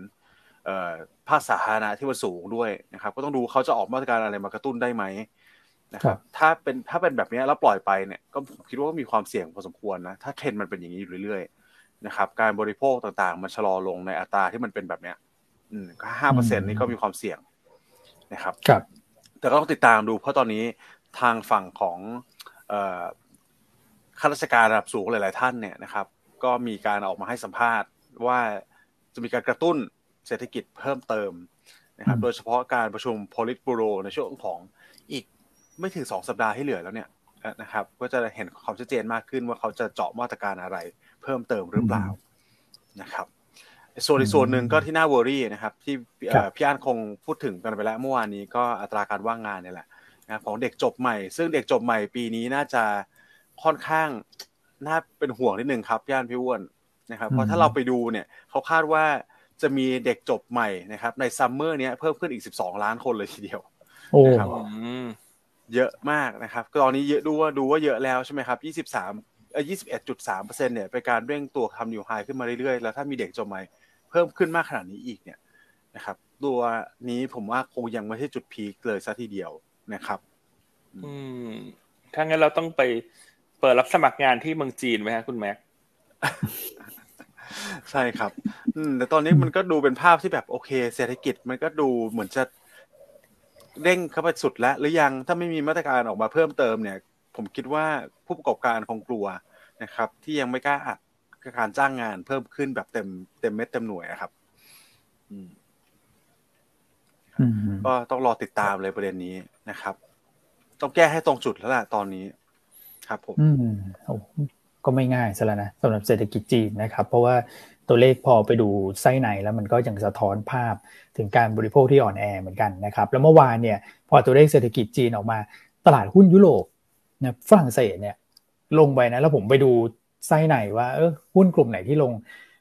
ภาคสาธารณะที่มันสูงด้วยนะครับ ก็ต้องดูเขาจะออกมาตรการอะไรมากระตุ้นได้ไหมนะครับ ถ้าเป็นถ้าเป็นแบบนี้แล้วปล่อยไปเนี่ย ก็ผมคิดว่ามีความเสี่ยงพอสมควรนะ ถ้าเทรนมันเป็นอย่างนี้อยู่เรื่อยๆนะครับ การบริโภคต่างๆ มันชะลอลงในอัตราที่มันเป็นแบบเนี้ย อืมห้าเปอร์เซ็นต์นี่ก็มีความเสี่ยง นะครับครับ แต่ก็ต้องติดตามดู เพราะตอนนี้ทางฝั่งของข้าราชการระดับสูงหลาย ๆ ท่านเนี่ยนะครับ ก็มีการออกมาให้สัมภาษณ์ว่าจะมีการกระตุ้นเศรษฐกิจเพิ่มเติมนะครับ โดยเฉพาะการประชุม Politburo ในช่วงของอีกไม่ถึงสองสัปดาห์ที่เหลือแล้วเนี่ยนะครับ ก็จะเห็นความชัดเจนมากขึ้นว่าเขาจะเจาะมาตรการอะไรเพิ่มเติมหรือเปล่านะครับ ส่วนอีกส่วนหนึ่งก็ที่น่าเวอรี่นะครับ ที่พี่อันคงพูดถึงกันไปแล้วเมื่อวานนี้ก็อัตราการว่างงานเนี่ยแหละนะของเด็กจบใหม่ ซึ่งเด็กจบใหม่ปีนี้น่าจะค่อนข้างน่าเป็นห่วงนิดนึงครับพี่อันพี่อ้วนนะครับเพราะถ้าเราไปดูเนี่ยเขาคาดว่าจะมีเด็กจบใหม่นะครับ ในซัมเมอร์นี้เพิ่มขึ้นอีก 12 ล้านคนเลยทีเดียวนะครับเยอะมากนะครับตอนนี้เยอะดูว่าดูว่าเยอะแล้วใช่ไหมครับ 23เอ่อ21.3เปอร์เซ็นเนี่ยเป็นการเร่งตัวทำนิวไฮขึ้นมาเรื่อยๆ แล้วถ้ามีเด็กจบใหม่ เพิ่มขึ้นมากขนาดนี้อีกเนี่ยนะครับ ตัวนี้ผมว่าคงยังไม่ใช่จุดพีคเลยซะทีเดียวนะครับ อืมถ้างั้นเราต้องไปเปิดรับสมัครงานที่เมืองจีนไหมฮะคุณแม็กใช่ครับ อืมแต่ตอนนี้มันก็ดูเป็นภาพที่แบบโอเค เศรษฐกิจมันก็ดูเหมือนจะเร่งเข้าไปสุดแล้ว หรือยังถ้าไม่มีมาตรการออกมาเพิ่มเติมเนี่ย ผมคิดว่าผู้ประกอบการคงกลัวนะครับ ที่ยังไม่กล้าอัด การจ้างงานเพิ่มขึ้นแบบเต็มเต็มเม็ดเต็มหน่วยครับก็ต้องรอติดตามเลยประเด็นนี้นะครับ ต้องแก้ให้ตรงจุดแล้วล่ะตอนนี้ ครับผมอืมก็ไม่ง่ายซะแล้วนะสำหรับเศรษฐกิจจีนนะครับ เพราะว่าตัวเลขพอไปดูไส้ในแล้วมันก็ยังสะท้อนภาพถึงการบริโภคที่อ่อนแอเหมือนกันนะครับ แล้วเมื่อวานเนี่ย พอตัวเลขเศรษฐกิจจีนออกมา ตลาดหุ้นยุโรปนะฝรั่งเศสเนี่ยลงไปนะแล้วผมไปดู ไส้ในว่าเออหุ้นกลุ่มไหนที่ลง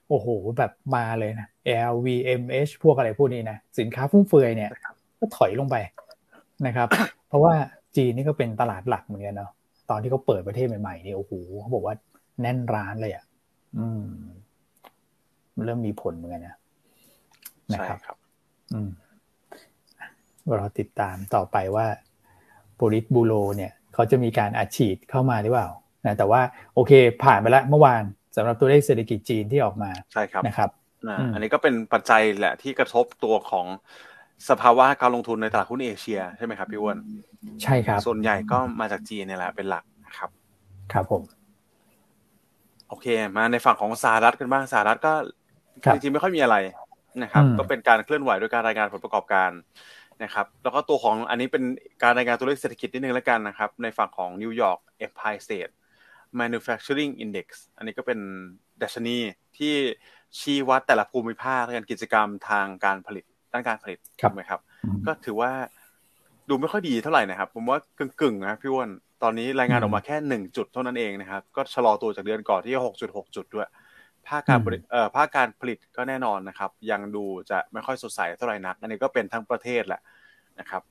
โอ้โห แบบมาเลยนะ LVMH พวกอะไรพวกนี้นะสินค้าฟุ่มเฟือยเนี่ย ก็ถอยลงไปนะครับ เพราะว่าจีนนี่ก็เป็นตลาดหลักเหมือนกันเนาะตอนที่เขาเปิดประเทศใหม่ๆนี่โอ้โหเขาบอกว่าแน่นร้านเลยอะ อืม เริ่มมีผลเหมือนกันนะนะครับครับอืมเราติดตามต่อไปว่าโปริสบูโรเนี่ย เขาจะมีการอัดฉีดเข้ามาหรือเปล่า นะแต่ว่าโอเคผ่านไปแล้วเมื่อวานสำหรับตัวเลขเศรษฐกิจจีนที่ออกมาใช่ครับนะครับอันนี้ก็เป็นปัจจัยแหละที่กระทบตัวของสภาวะการลงทุนในตลาดหุ้นเอเชียใช่ไหมครับพี่อ้วนใช่ครับ ส่วนใหญ่ก็มาจากจีนนี่แหละเป็นหลักครับ ครับผม โอเค มาในฝั่งของสหรัฐกันบ้างสหรัฐก็จริงๆไม่ค่อยมีอะไรนะครับ ก็เป็นการเคลื่อนไหวโดยการรายงานผลประกอบการนะครับ แล้วก็ตัวของอันนี้เป็นการรายงานตัวเลขเศรษฐกิจนิดนึงแล้วกันนะครับ ในฝั่งของนิวยอร์กเอ p i r e State Manufacturing Index อันนี้ก็เป็นดัชนีที่ชี้วัดแต่ละภูมิภาคการกิจกรรมทางการผลิตด้านการผลิตถูกไหมครับ ก็ถือว่าดูไม่ค่อยดีเท่าไหร่นะครับ ผมว่ากึ่งๆนะพี่วอนตอนนี้รายงานออกมาแค่หนึ่งจุดเท่านั้นเองนะครับ ก็ชะลอตัวจากเดือนก่อนที่หกจุดหกจุดด้วยภาคการผลิตเอ่อภาคการผลิตก็แน่นอนนะครับ ยังดูจะไม่ค่อยสดใสเท่าไหร่นัก อันนี้ก็เป็นทั้งประเทศแหละนะครับ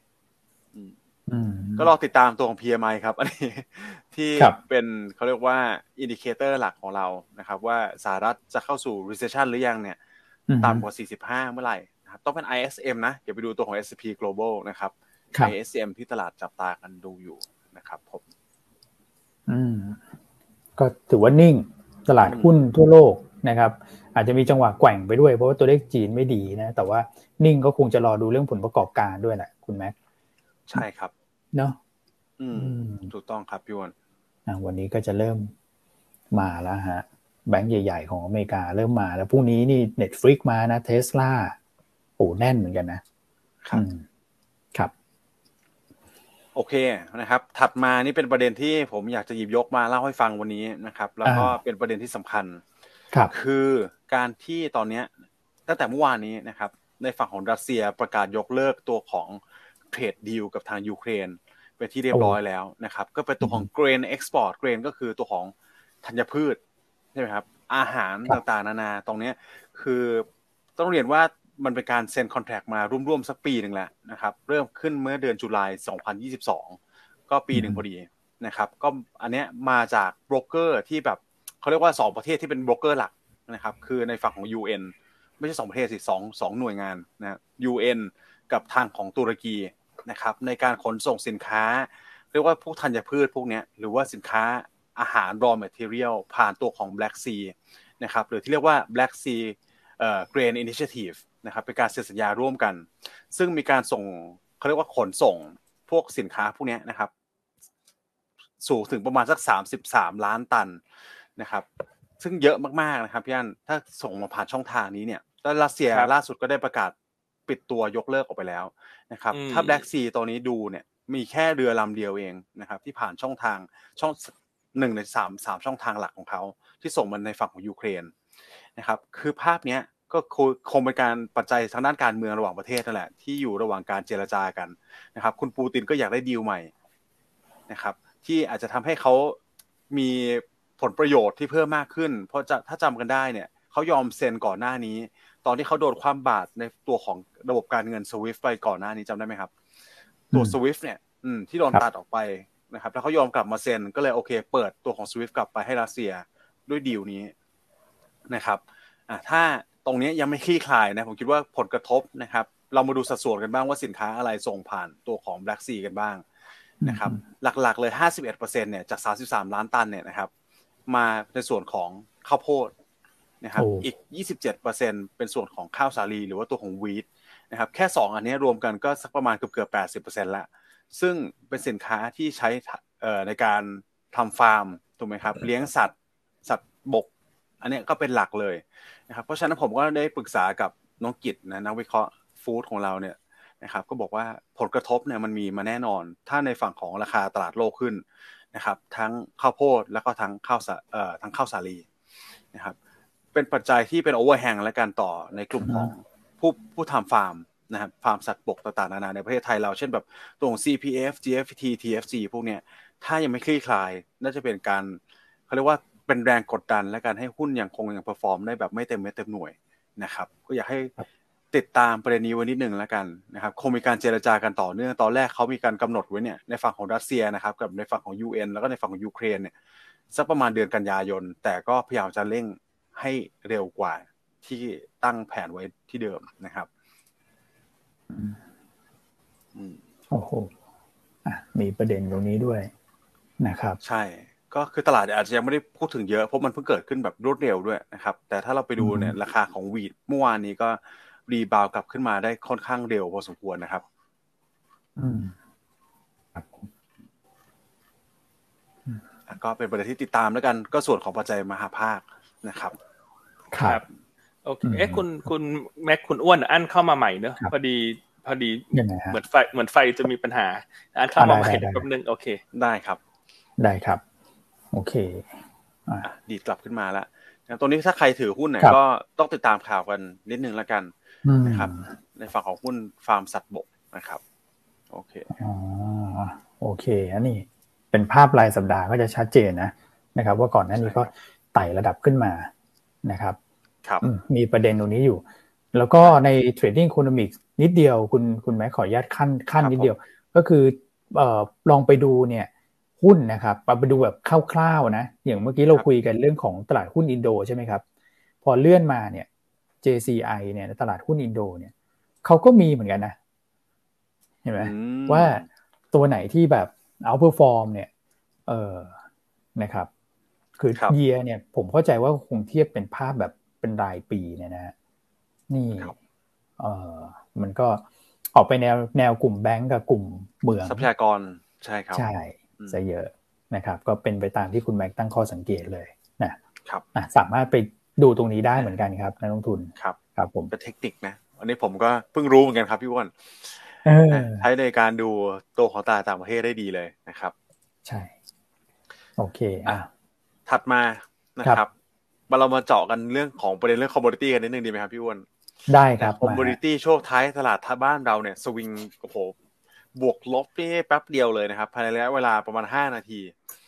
ก็รอติดตามตัวของ PMI ครับ อันนี้ที่เป็นเขาเรียกว่า indicator หลักของเรานะครับ ว่าสหรัฐจะเข้าสู่ recession หรือยังเนี่ยต่ำกว่า 45 เมื่อไหร่นะครับต้องเป็น ISM นะอย่าไปดูตัวของ S&P Global นะครับ ISM ที่ตลาดจับตากันดูอยู่นะครับผมอืมก็ถือว่านิ่งตลาดหุ้นทั่วโลกนะครับ อาจจะมีจังหวะแกว่งไปด้วยเพราะว่าตัวเลขจีนไม่ดีนะ แต่ว่านิ่งก็คงจะรอดูเรื่องผลประกอบการด้วยแหละคุณแม็ก ใช่ครับ เนาะอืม ถูกต้องครับพี่วอนวันนี้ก็จะเริ่มมาแล้วฮะ แบงก์ใหญ่ ๆ ของอเมริกาเริ่มมาแล้วพรุ่งนี้นี่เน็ตฟลิกมานะเทสลาโอ้แน่นเหมือนกันนะ ครับครับ โอเคนะครับ ถัดมานี่เป็นประเด็นที่ผมอยากจะหยิบยกมาเล่าให้ฟังวันนี้นะครับ แล้วก็เป็นประเด็นที่สำคัญ ครับ คือการที่ตอนเนี้ยตั้งแต่เมื่อวานนี้นะครับ ในฝั่งของรัสเซียประกาศยกเลิกตัวของ trade deal กับทางยูเครนเป็นที่เรียบร้อยแล้วนะครับ ก็เป็นตัวของ grain export grain ก็คือตัวของธัญพืชใช่ไหมครับ อาหารต่างๆ นานาตรงนี้คือต้องเรียนว่ามันเป็นการเซ็น contract มาร่วมๆ สักปีหนึ่งแล้วนะครับ เริ่มขึ้นเมื่อเดือนจุลาย 2022 ก็ปีหนึ่งพอดีนะครับ ก็อันนี้มาจากโบรกเกอร์ที่แบบเขาเรียกว่า 2 ประเทศที่เป็นโบรกเกอร์หลักนะครับ คือในฝั่งของ UN ไม่ใช่ 2 ประเทศสิสองสองหน่วยงานนะ UN กับทางของตุรกี นะครับในการขนส่งสินค้า เรียกว่าพวกธัญพืชพวกนี้หรือว่าสินค้าอาหาร raw material ผ่านตัวของ Black Sea นะครับหรือที่เรียกว่า Black Sea เอ่อ Grain Initiative นะครับเป็นการเซ็นสัญญาร่วมกัน ซึ่งมีการส่งเขาเรียกว่าขนส่งพวกสินค้าพวกนี้นะครับ สูงถึงประมาณสัก 33 ล้านตันนะครับ ซึ่งเยอะมากๆนะครับพี่อันถ้าส่งมาผ่านช่องทางนี้เนี่ยแล้วรัสเซียล่าสุดก็ได้ประกาศ ปิดตัวยกเลิกออกไปแล้วนะครับ ถ้าแบล็กซีตัวนี้ดูเนี่ยมีแค่เรือลำเดียวเองนะครับ ที่ผ่านช่องทางช่องหนึ่งในสามสามช่องทางหลักของเขา ที่ส่งมันในฝั่งของยูเครนนะครับ คือภาพเนี้ยก็คงเป็นการปัจจัยทางด้านการเมืองระหว่างประเทศนั่นแหละที่อยู่ระหว่างการเจรจากันนะครับ คุณปูตินก็อยากได้ดีลใหม่นะครับ ที่อาจจะทำให้เขามีผลประโยชน์ที่เพิ่มมากขึ้น เพราะจะถ้าจำกันได้เนี่ยเขายอมเซ็นก่อนหน้านี้ ตอนที่เขาโดนความบาดในตัวของระบบการเงินสวิฟไปก่อนหน้านี้จำได้ไหมครับ ตัวสวิฟเนี่ยที่โดนตัดออกไปนะครับ แล้วเขายอมกลับมาเซ็นก็เลยโอเค เปิดตัวของสวิฟกลับไปให้รัสเซียด้วยดีลนี้นะครับ อ่าถ้าตรงนี้ยังไม่คลี่คลายนะ ผมคิดว่าผลกระทบนะครับ เรามาดูสัดส่วนกันบ้างว่าสินค้าอะไรส่งผ่านตัวของ Black Sea กันบ้างนะครับ หลักๆเลย 51%เนี่ยจาก 33 ล้านตันเนี่ยนะครับ มาในส่วนของข้าวโพด นะครับอีก 27%เป็นส่วนของข้าวสาลีหรือว่าตัวของวีทนะครับแค่ 2 อันนี้รวมกันก็สักประมาณเกือบเกือบ80%แล้วซึ่งเป็นสินค้าที่ใช้ในการทำฟาร์มถูกไหมครับเลี้ยงสัตว์สัตว์บก อันนี้ก็เป็นหลักเลยนะครับเพราะฉะนั้นผมก็ได้ปรึกษากับน้องกิจนะนักวิเคราะห์ฟู้ดของเราเนี่ยนะครับก็บอกว่าผลกระทบเนี่ยมันมีมาแน่นอน ถ้าในฝั่งของราคาตลาดโลกขึ้นนะครับทั้งข้าวโพดแล้วก็ทั้งข้าวสาเอ่อทั้งข้าวสาลีนะครับ เป็นปัจจัยที่เป็นโอเวอร์แฮงและการต่อในกลุ่มของผู้ผู้ทำฟาร์มนะครับฟาร์มสัตว์บกต่างๆนานาในประเทศไทยเราเช่นแบบตัวของ CPF GFT TFC พวกเนี้ยถ้ายังไม่คลี่คลายน่าจะเป็นการเขาเรียกว่าเป็นแรงกดดันและการให้หุ้นยังคงยัง perform ได้แบบไม่เต็มเม็ดเต็มหน่วยนะครับ ก็อยากให้ติดตามประเด็นนี้ไว้นิดนึงแล้วกันนะครับคงมีการเจรจากันต่อเนื่องตอนแรกเขามีการกำหนดไว้เนี่ยในฝั่งของรัสเซียนะครับกับในฝั่งของ UN แล้วก็ในฝั่งของยูเครนเนี่ยสักประมาณเดือนกันยายน แต่ก็พยายามจะเร่ง ให้เร็วกว่าที่ตั้งแผนไว้ที่เดิมนะครับโอ้โหมีประเด็นตรงนี้ด้วยนะครับ ใช่ ก็คือตลาดอาจจะยังไม่ได้พูดถึงเยอะเพราะมันเพิ่งเกิดขึ้นแบบรวดเร็วด้วยนะครับ แต่ถ้าเราไปดูเนี่ยราคาของวีดเมื่อวานนี้ก็รีบาวกลับขึ้นมาได้ค่อนข้างเร็วพอสมควรนะครับ อืมก็เป็นประเด็นที่ติดตามแล้วกัน ก็ส่วนของปัจจัยมหาภาคนะครับ ครับโอเคเอ๊ะคุณคุณแม็กคุณอ้วนอันเข้ามาใหม่เนอะพอดีพอดีเหมือนไฟเหมือนไฟจะมีปัญหา อันเข้ามาใหม่แป๊บนึงโอเคได้ครับ ได้ครับ โอเคอ่าดีดกลับขึ้นมาแล้วตรงนี้ถ้าใครถือหุ้นเนี่ยก็ต้องติดตามข่าวกันนิดนึงแล้วกันนะครับ ในฝั่งของหุ้นฟาร์มสัตว์บกนะครับ โอเคอ๋อโอเคอันนี้เป็นภาพรายสัปดาห์ก็จะชัดเจนนะนะครับ ว่าก่อนหน้านี้ก็ไต่ระดับขึ้นมานะครับครับ มีประเด็นตรงนี้อยู่ แล้วก็ใน Trading Economics นิดเดียวคุณคุณแม่ขออนุญาตขั้นขั้นนิดเดียว ก็คือเอ่อลองไปดูเนี่ยหุ้นนะครับไปดูแบบคร่าวๆนะ อย่างเมื่อกี้เราคุยกันเรื่องของตลาดหุ้นอินโดใช่ไหมครับ พอเลื่อนมาเนี่ย JCI เนี่ยตลาดหุ้นอินโดเนี่ยเขาก็มีเหมือนกันนะ เห็นไหมว่าตัวไหนที่แบบ outperform เนี่ย เออนะครับ คือเยียเนี่ย ผมเข้าใจว่าคงเทียบเป็นภาพแบบ เป็นรายปีเนี่ยนะนี่เออมันก็ออกไปแนวแนวกลุ่มแบงก์กับกลุ่มเหมืองทรัพยากรใช่ครับใช่ซะเยอะนะครับ ก็เป็นไปตามที่คุณแม็กตั้งข้อสังเกตเลยนะครับสามารถไปดูตรงนี้ได้เหมือนกันครับนักลงทุนครับครับ ผมเป็นเทคนิคนะอันนี้ผมก็เพิ่งรู้เหมือนกันครับพี่วอนใช้ในการดูตัวของตลาดต่างประเทศได้ดีเลยนะครับ ใช่ โอเคอะถัดมานะครับ มาเรามาเจาะกันเรื่องของประเด็นเรื่อง commodity กันนิดนึงดีไหมครับพี่วอนได้ครับ commodity ช่วงท้ายตลาดท่าบ้านเราเนี่ยสวิงโอ้โหบวกลบนี่แป๊บเดียวเลยนะครับภายในระยะเวลาประมาณห้านาที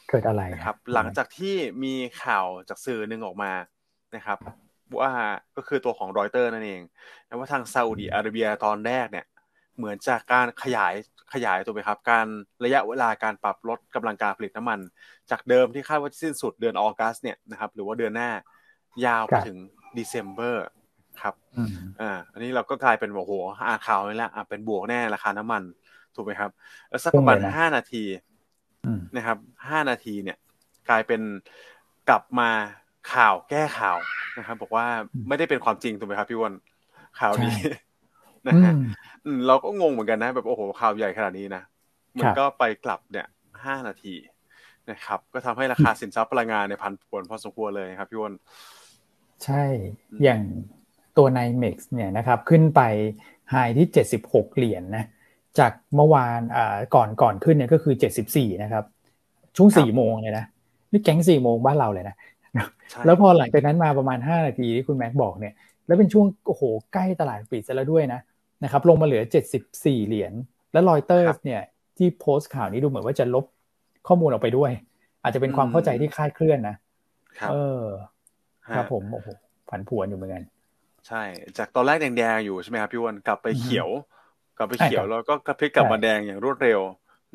เกิดอะไรครับ หลังจากที่มีข่าวจากสื่อหนึ่งออกมานะครับว่าก็คือตัวของรอยเตอร์นั่นเองนะว่าทางซาอุดีอาระเบียตอนแรกเนี่ย เหมือนจากการขยาย ขยายตัวไปครับ การระยะเวลาการปรับลดกำลังการผลิตน้ำมัน จากเดิมที่คาดว่าสิ้นสุดเดือนออกัสเนี่ยนะครับหรือว่าเดือนหน้ายาวไปถึงเดซ ember ครับอ่าอันนี้เราก็กลายเป็นโอ้โหอ่านข่าวนี่แหละอ่าเป็นบวกแน่ราคาน้ำมันถูกไหมครับแล้วสักประมาณห้านาทีนะครับห้านาทีเนี่ย กลายเป็นกลับมาข่าวแก้ข่าวนะครับ บอกว่าไม่ได้เป็นความจริงถูกไหมครับพี่วันข่าวนี้ นะฮะเราก็งงเหมือนกันนะ แบบโอ้โหข่าวใหญ่ขนาดนี้นะ มันก็ไปกลับเนี่ยห้านาทีนะครับ ก็ทำให้ราคาสินทรัพย์พลังงานในพันผวนพอสมควรเลยครับพี่วันใช่ อย่างตัวไนเม็กซ์เนี่ยนะครับขึ้นไปไฮที่เจ็ดสิบหกเหรียญนนะจากเมื่อวานอ่าก่อนก่อนขึ้นเนี่ยก็คือเจ็ดสิบสี่นะครับ ช่วงสี่โมงเลยนะนี่แก๊งสี่โมงบ้านเราเลยนะแล้วพอหลังจากนั้นมาประมาณห้านาทีที่คุณแม็กบอกเนี่ยแล้วเป็นช่วงโอ้โหใกล้ตลาดปิดซะแล้วด้วยนะ นะครับลงมาเหลือเจ็ดสิบสี่เหรียญแล้วรอยเตอร์เนี่ยที่โพสต์ข่าวนี้ดูเหมือนว่าจะลบข้อมูลออกไปด้วย อาจจะเป็นความเข้าใจที่คลาดเคลื่อนนะเออครับผมโอ้โหผันผวนอยู่เหมือนกัน ใช่ จากตอนแรกแดงๆอยู่ใช่ไหมครับพี่วันกลับไปเขียว กลับไปเขียวแล้วก็กระพริบกลับมาแดงอย่างรวดเร็ว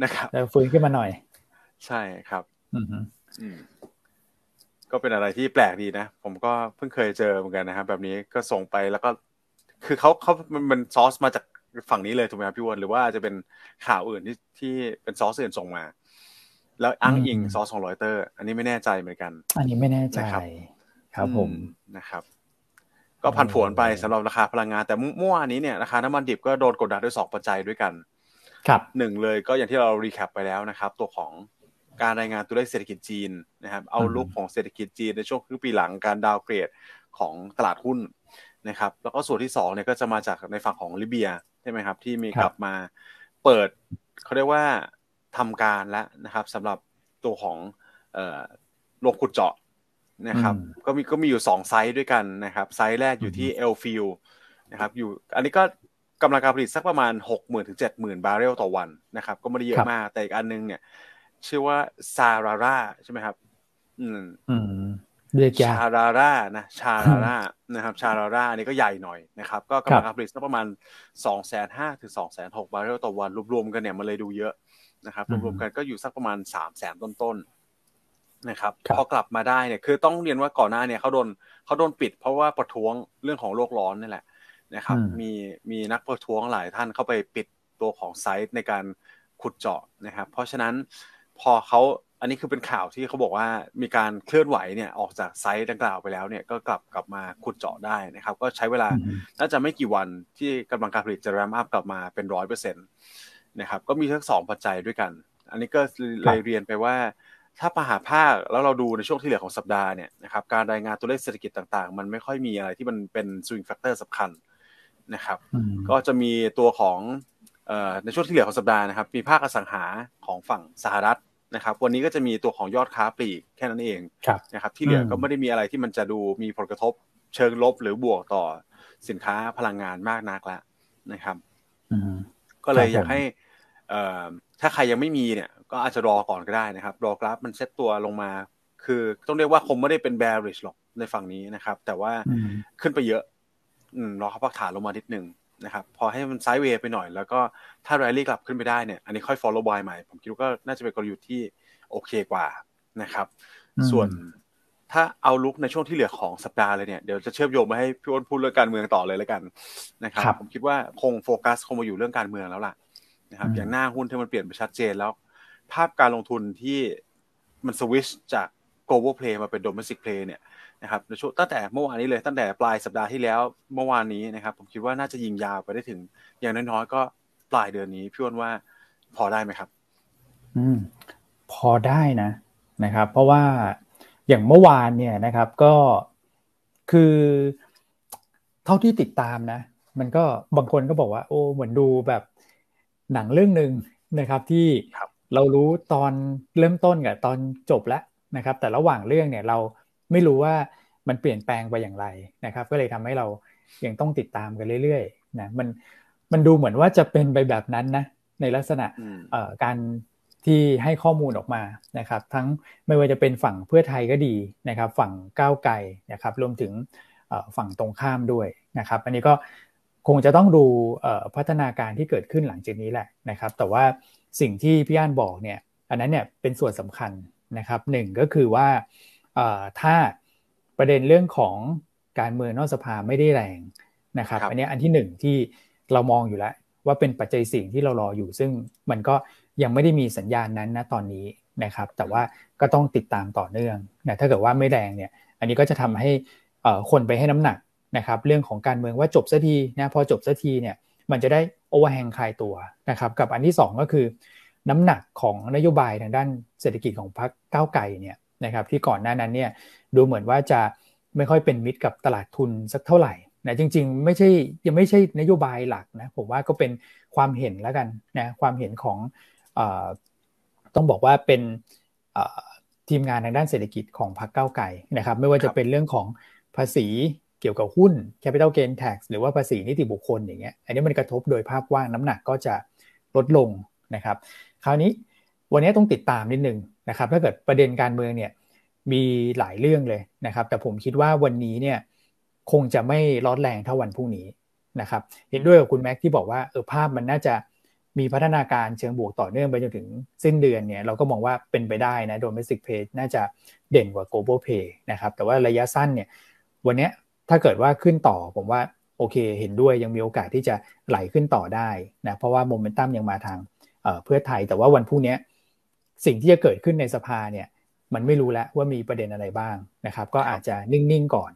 นะครับแล้วฟื้นขึ้นมาหน่อย ใช่ครับ อืมก็เป็นอะไรที่แปลกดีนะ ผมก็เพิ่งเคยเจอเหมือนกันนะครับแบบนี้ก็ส่งไปแล้วก็ คือเขาเขามันซอสมาจากฝั่งนี้เลยถูกไหมครับพี่วอนหรือว่าจะเป็นข่าวอื่นที่ที่เป็นซอสอื่นส่งมา แล้วอ้างอิงซอสของรอยเตอร์ อันนี้ไม่แน่ใจเหมือนกัน อันนี้ไม่แน่ใจครับผมนะครับ ก็ผันผวนไปสำหรับราคาพลังงาน แต่เมื่อวานนี้เนี่ยราคาน้ำมันดิบก็โดนกดดันด้วยสองปัจจัยด้วยกันครับหนึ่งเลยก็อย่างที่เรา recap ไปแล้วนะครับ ตัวของการรายงานตัวเลขเศรษฐกิจจีนนะครับ outlook ของเศรษฐกิจจีนในช่วงครึ่งปีหลังการ downgrade ของตลาดหุ้น นะครับแล้วก็ส่วนที่สองเนี่ยก็จะมาจากในฝั่งของลิเบียใช่ไหมครับที่มีกลับมาเปิดเขาเรียกว่าทำการแล้วนะครับสำหรับตัวของโรงขุดเจาะนะครับก็มีก็มีอยู่สอง site ด้วยกันนะครับ site แรกอยู่ที่ El Feel นะครับอยู่อันนี้ก็กำลังการผลิตสักประมาณหกหมื่นถึงเจ็ดหมื่นบาร์เรลต่อวันนะครับ ก็ไม่ได้เยอะมาก แต่อีกอันนึงเนี่ย ชื่อว่าชาราร่าใช่ไหมครับ อืมอืม เรียกยาชาราร่านะชาราร่านะครับชาราร่าอันนี้ก็ใหญ่หน่อยนะครับก็กำลังการผลิตสักประมาณสองแสนห้าถึงสองแสนหกบาร์เรลต่อวันรวมๆกันเนี่ยมันเลยดูเยอะนะครับรวมๆกันก็อยู่สักประมาณสามแสนต้นๆนะครับพอกลับมาได้เนี่ยคือต้องเรียนว่าก่อนหน้าเนี่ยเขาโดนเขาโดนปิด เพราะว่าประท้วงเรื่องของโลกร้อนนี่แหละนะครับมีมีนักประท้วงหลายท่านเข้าไปปิดตัวของไซต์ในการขุดเจาะนะครับ เพราะฉะนั้นพอเขา อันนี้คือเป็นข่าวที่เขาบอกว่ามีการเคลื่อนไหวเนี่ยออกจากไซต์ดังกล่าวไปแล้วเนี่ยก็กลับกลับมาขุดเจาะได้นะครับ ก็ใช้เวลาน่าจะไม่กี่วันที่กำลังการผลิตจะ ramp up กลับมาเป็นร้อยเปอร์เซ็นต์นะครับก็มีทั้งสองปัจจัยด้วยกัน อันนี้ก็เลยเรียนไปว่า ถ้ามหภาคแล้วเราดูในช่วงที่เหลือของสัปดาห์เนี่ยนะครับการรายงานตัวเลขเศรษฐกิจต่างๆ มันไม่ค่อยมีอะไรที่มันเป็น swing factor สำคัญนะครับ ก็จะมีตัวของในช่วงที่เหลือของสัปดาห์นะครับ มีภาคอสังหาของฝั่งสหรัฐ นะครับ วันนี้ก็จะมีตัวของยอดค้าปลีกแค่นั้นเองนะครับที่เหลือก็ไม่ได้มีอะไรที่มันจะดูมีผลกระทบเชิงลบหรือบวกต่อสินค้าพลังงานมากนักแล้วนะครับก็เลยอยากให้ถ้าใครยังไม่มีเนี่ย ก็อาจจะรอก่อนก็ได้นะครับ รอกราฟมันเซตตัวลงมา คือต้องเรียกว่าคงไม่ได้เป็น bearish หรอกในฝั่งนี้นะครับ แต่ว่าขึ้นไปเยอะรอเขาพักฐานลงมานิดนึง นะครับพอให้มันไซด์เวย์ไปหน่อย แล้วก็ถ้าแรลลี่กลับขึ้นไปได้เนี่ยอันนี้ค่อย follow buy ใหม่ ผมคิดว่าก็น่าจะเป็นกลยุทธ์ที่โอเคกว่านะครับ ส่วนถ้าเอาลุกในช่วงที่เหลือของสัปดาห์เลยเนี่ยเดี๋ยวจะเชื่อมโยงมาให้พี่อ้นพูดเรื่องการเมืองต่อเลยแล้วกันนะครับ ผมคิดว่าคงโฟกัสคงมาอยู่เรื่องการเมืองแล้วล่ะนะครับ อย่างหน้าหุ้นที่มันเปลี่ยนไปชัดเจนแล้ว ภาพการลงทุนที่มันสวิชจาก global play มาเป็น domestic play เนี่ย นะครับในช่วงตั้งแต่เมื่อวานนี้เลยตั้งแต่ปลายสัปดาห์ที่แล้วเมื่อวานนี้นะครับ ผมคิดว่าน่าจะยิงยาวไปได้ถึง อย่างน้อยๆก็ปลายเดือนนี้พี่วอนว่าพอได้ไหมครับ อืม พอได้นะนะครับ เพราะว่าอย่างเมื่อวานเนี่ยนะครับ ก็คือเท่าที่ติดตามนะ มันก็บางคนก็บอกว่า โอ้เหมือนดูแบบหนังเรื่องหนึ่งนะครับ ที่เรารู้ตอนเริ่มต้นกับตอนจบแล้วนะครับ แต่ระหว่างเรื่องเนี่ยเรา ไม่รู้ว่ามันเปลี่ยนแปลงไปอย่างไรนะครับ ก็เลยทำให้เรายังต้องติดตามกันเรื่อยๆนะมันมันดูเหมือนว่าจะเป็นไปแบบนั้นนะในลักษณะการที่ให้ข้อมูลออกมานะครับ ทั้งไม่ว่าจะเป็นฝั่งเพื่อไทยก็ดีนะครับ ฝั่งก้าวไกลนะครับรวมถึงฝั่งตรงข้ามด้วยนะครับ อันนี้ก็คงจะต้องดูพัฒนาการที่เกิดขึ้นหลังจากนี้แหละนะครับ แต่ว่าสิ่งที่พี่อันบอกเนี่ย อันนั้นเนี่ยเป็นส่วนสำคัญนะครับหนึ่งก็คือว่า ถ้าประเด็นเรื่องของการเมืองนอกสภาไม่ได้แรงนะครับอันนี้อันที่หนึ่งที่เรามองอยู่แล้ว ว่าเป็นปัจจัยสิ่งที่เรารออยู่ ซึ่งมันก็ยังไม่ได้มีสัญญาณนั้นนะตอนนี้นะครับ แต่ว่าก็ต้องติดตามต่อเนื่องนะถ้าเกิดว่าไม่แรงเนี่ย อันนี้ก็จะทำให้คนไปให้น้ำหนักนะครับ เรื่องของการเมืองว่าจบสักทีนะพอจบสักทีเนี่ยมันจะได้โอเวอร์แฮงคลายตัวนะครับ กับอันที่ 2 ก็คือ น้ำหนักของนโยบายทางด้านเศรษฐกิจของพรรคก้าวไกลเนี่ย นะครับที่ก่อนหน้านั้นเนี่ยดูเหมือนว่าจะไม่ค่อยเป็นมิตรกับตลาดทุนสักเท่าไหร่นะจริงๆ ไม่ใช่ยังไม่ใช่นโยบายหลักนะผมว่าก็เป็นความเห็นแล้วกันนะความเห็นของอต้องบอกว่าเป็นทีมงานทางด้านเศรษฐกิจของพรรคเก้าไก่นะครับ ไม่ว่าจะเป็นเรื่องของภาษีเกี่ยวกับหุ้น capital gain tax หรือว่าภาษีนิติบุคคลอย่างเงี้ยอันนี้มันกระทบโดยภาพกว้างน้ำหนักก็จะลดลงนะครับ คราวนี้ วันนี้ต้องติดตามนิดนึงนะครับ ถ้าเกิดประเด็นการเมืองเนี่ยมีหลายเรื่องเลยนะครับ แต่ผมคิดว่าวันนี้เนี่ยคงจะไม่ร้อนแรงเท่าวันพรุ่งนี้นะครับ เห็นด้วยกับคุณแม็กที่บอกว่าเออภาพมันน่าจะมีพัฒนาการเชิงบวกต่อเนื่องไปจนถึงสิ้นเดือนเนี่ยเราก็มองว่าเป็นไปได้นะ domestic pay น่าจะเด่นกว่า global pay นะครับแต่ว่าระยะสั้นเนี่ยวันนี้ถ้าเกิดว่าขึ้นต่อผมว่าโอเคเห็นด้วยยังมีโอกาสที่จะไหลขึ้นต่อได้นะเพราะว่าโมเมนตัมยังมาทางเพื่อไทย แต่ว่าวันพรุ่งนี้ สิ่งที่จะเกิดขึ้นในสภาเนี่ยมันไม่รู้แล้วว่ามีประเด็นอะไรบ้างนะครับ ก็อาจจะนิ่ง ๆ ก่อน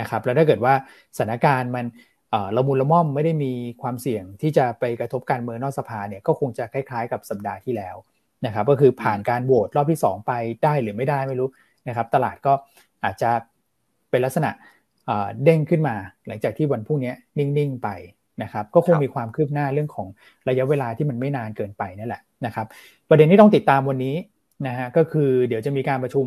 นะครับ แล้วถ้าเกิดว่าสถานการณ์มันละมุนละม่อมไม่ได้มีความเสี่ยงที่จะไปกระทบการเมืองนอกสภาเนี่ยก็คงจะคล้ายๆ กับสัปดาห์ที่แล้วนะครับก็คือผ่านการโหวตรอบที่ 2 ไปได้หรือไม่ได้ไม่รู้นะครับ ตลาดก็อาจจะเป็นลักษณะเด้งขึ้นมา หลังจากที่วันพรุ่งนี้นิ่ง ๆ ไปนะครับ ก็คงมีความคืบหน้าเรื่องของระยะเวลาที่มันไม่นานเกินไปนั่นแหละ นะครับประเด็นที่ต้องติดตามวันนี้นะฮะก็คือเดี๋ยวจะมีการประชุม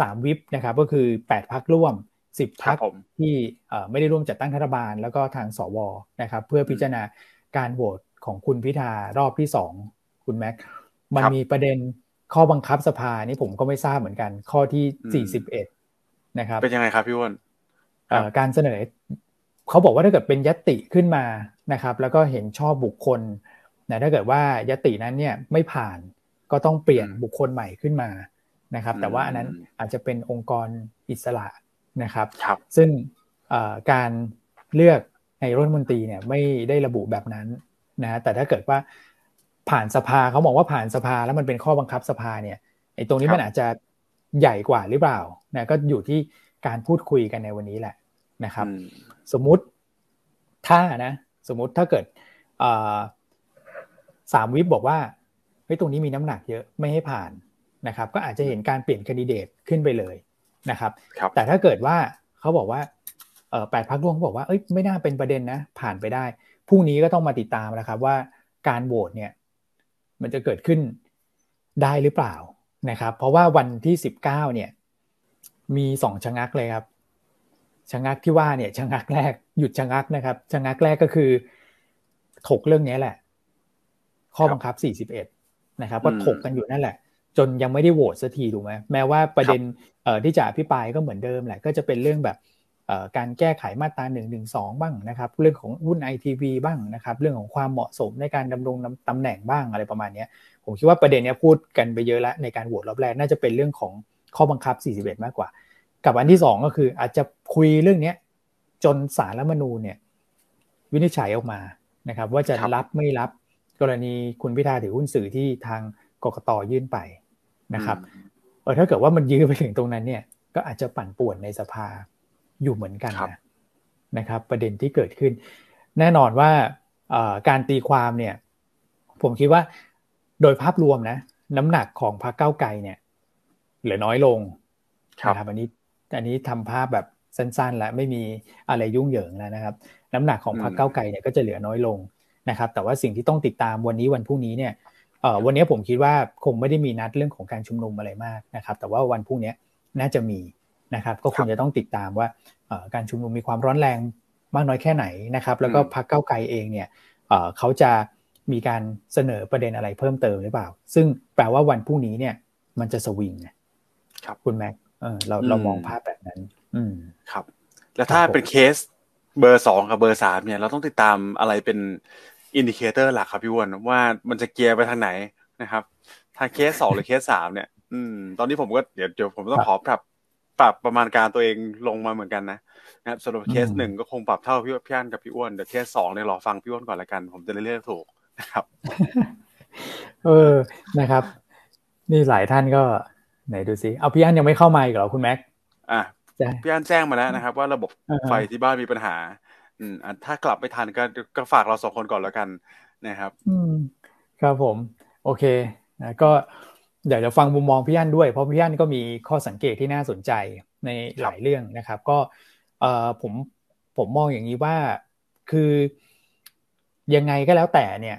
สามวิปนะครับก็คือแปดพักร่วมสิบพักครับผมที่เอ่อไม่ได้ร่วมจัดตั้งรัฐบาล แล้วก็ทางสวนะครับเพื่อพิจารณาการโหวตของคุณพิธารอบที่สองคุณแม็กมันครับมีประเด็นข้อบังคับสภานี่ผมก็ไม่ทราบเหมือนกัน ข้อที่อืมสี่สิบเอ็ดนะครับ เป็นยังไงครับพี่อ้วนเอ่อการเสนอเขาบอกว่าถ้าเกิดเป็นยติขึ้นมานะครับ แล้วก็เห็นชอบบุคคล นะถ้าเกิดว่ายตินั้นเนี่ยไม่ผ่านก็ต้องเปลี่ยนอืมบุคคลใหม่ขึ้นมานะครับ แต่ว่าอันนั้นอืมอาจจะเป็นองค์กรอิสระนะครับครับซึ่งเอ่อการเลือกในรัฐมนตรีเนี่ยไม่ได้ระบุแบบนั้นนะแต่ถ้าเกิดว่าผ่านสภาเขาบอกว่าผ่านสภาแล้วมันเป็นข้อบังคับสภาเนี่ยไอ้ตรงนี้ครับมันอาจจะใหญ่กว่าหรือเปล่านะก็อยู่ที่การพูดคุยกันในวันนี้แหละนะครับอืมสมมุติถ้านะ สมมุติถ้าเกิดเอ่อ สามวิปบอกว่าเฮ้ยตรงนี้มีน้ำหนักเยอะไม่ให้ผ่านนะครับ ก็อาจจะเห็นการเปลี่ยนแคนดิเดตขึ้นไปเลยนะครับครับแต่ถ้าเกิดว่าเขาบอกว่าเออแปดพักร่วมเขาบอกว่าเอ้ยไม่น่าเป็นประเด็นนะ ผ่านไปได้พรุ่งนี้ก็ต้องมาติดตามนะครับว่าการโหวตเนี่ย มันจะเกิดขึ้นได้หรือเปล่านะครับ เพราะว่าวันที่สิบเก้าเนี่ย มีสองชะงักเลยครับชะงักที่ว่าเนี่ยชะงักแรกหยุดชะงักนะครับชะงักแรกก็คือถกเรื่องนี้แหละ ข้อบังคับ 41 นะครับก็อืมถกกันอยู่นั่นแหละ จนยังไม่ได้โหวตสักทีถูกไหมแม้ว่าประเด็นเอ่อที่จะอภิปรายก็เหมือนเดิมแหละก็จะเป็นเรื่องแบบเอ่อการแก้ไขมาตรา1นึบ้างนะครับ เรื่องของหุ้นไอทีวีบ้างนะครับ เรื่องของความเหมาะสมในการดำรงตำแหน่งบ้างอะไรประมาณเนี้ยผมคิดว่าประเด็นเนี้ยพูดกันไปเยอะแล้วในการโหวตรอบแรกน่าจะเป็นเรื่องของข้อบังคับ 41 มากกว่า กับอันที่สองก็คืออาจจะคุยเรื่องเนี้ยจนสารรัฐธรรมนูญเนี่ยวินิจฉัยออกมานะครับ ว่าจะครับรับไม่รับ กรณีคุณพิธาถือหุ้นสื่อที่ทางกกตยื่นไปนะครับอืมเออถ้าเกิดว่ามันยื้อไปถึงตรงนั้นเนี่ย ก็อาจจะปั่นป่วนในสภาอยู่เหมือนกันครับนะนะครับ ประเด็นที่เกิดขึ้น แน่นอนว่าเอ่อการตีความเนี่ย ผมคิดว่าโดยภาพรวมนะ น้ำหนักของพรรคเก้าวไกลเนี่ย เหลือน้อยลงครับนะครับอันนี้อันนี้ทำภาพแบบสั้นๆ แล้วไม่มีอะไรยุ่งเหยิงแล้วนะครับ น้ำหนักของพรรคอืมเก้าวไกลเนี่ยก็จะเหลือน้อยลง นะครับ แต่ว่าสิ่งที่ต้องติดตามวันนี้วันพรุ่งนี้เนี่ยเอ่อวันนี้ผมคิดว่าคงไม่ได้มีนัดเรื่องของการชุมนุมอะไรมากนะครับ แต่ว่าวันพรุ่งนี้น่าจะมีนะครับ ก็คงจะต้องติดตามว่าเอ่อการชุมนุมมีความร้อนแรงมากน้อยแค่ไหนนะครับ แล้วก็อืมพรรคเก้าวไกลเองเนี่ยเอ่อเขาจะมีการเสนอประเด็นอะไรเพิ่มเติมหรือเปล่า ซึ่งแปลว่าวันพรุ่งนี้เนี่ย มันจะสวิงนะครับคุณแม็กเออเราเราอืมมองภาพแบบนั้น อืมครับ แล้วถ้าครับผมเป็นเคสเบอร์สองกับเบอร์สามเนี่ย เราต้องติดตามอะไรเป็น indicator หลักครับพี่อ้วนว่ามันจะเกียร์ไปทางไหนนะครับทางเคสสองหรือเคสสามเนี่ย อืม ตอนนี้ผมก็เดี๋ยวเดี๋ยวผมต้องขอปรับปรับประมาณการตัวเองลงมาเหมือนกันนะนะครับสำหรับเคสอืมหนึ่งก็คงปรับเท่าพี่พี่อันกับพี่อ้วนเดี๋ยวเคสสองเนี่ยรอฟังพี่อ้วนก่อนละกัน ผมจะได้เลือกถูกนะครับ เออนะครับ นี่หลายท่านก็ไหนดูซิเอาพี่อันยังไม่เข้ามาอีกเหรอคุณแม็กอะจะพี่อันแจ้งมาแล้วนะครับ ว่าระบบอ่าฮะไฟที่บ้านมีปัญหา อืมอะถ้ากลับไม่ทันก็ก็ฝากเราสองคนก่อนแล้วกันนะครับ อืมครับผม โอเคนะก็อยากจะฟังมุมมองพี่อันด้วยเพราะพี่อันก็มีข้อสังเกตที่น่าสนใจในหลายเรื่องนะครับ ก็เออผมผมมองอย่างนี้ว่าคือยังไงก็แล้วแต่เนี่ย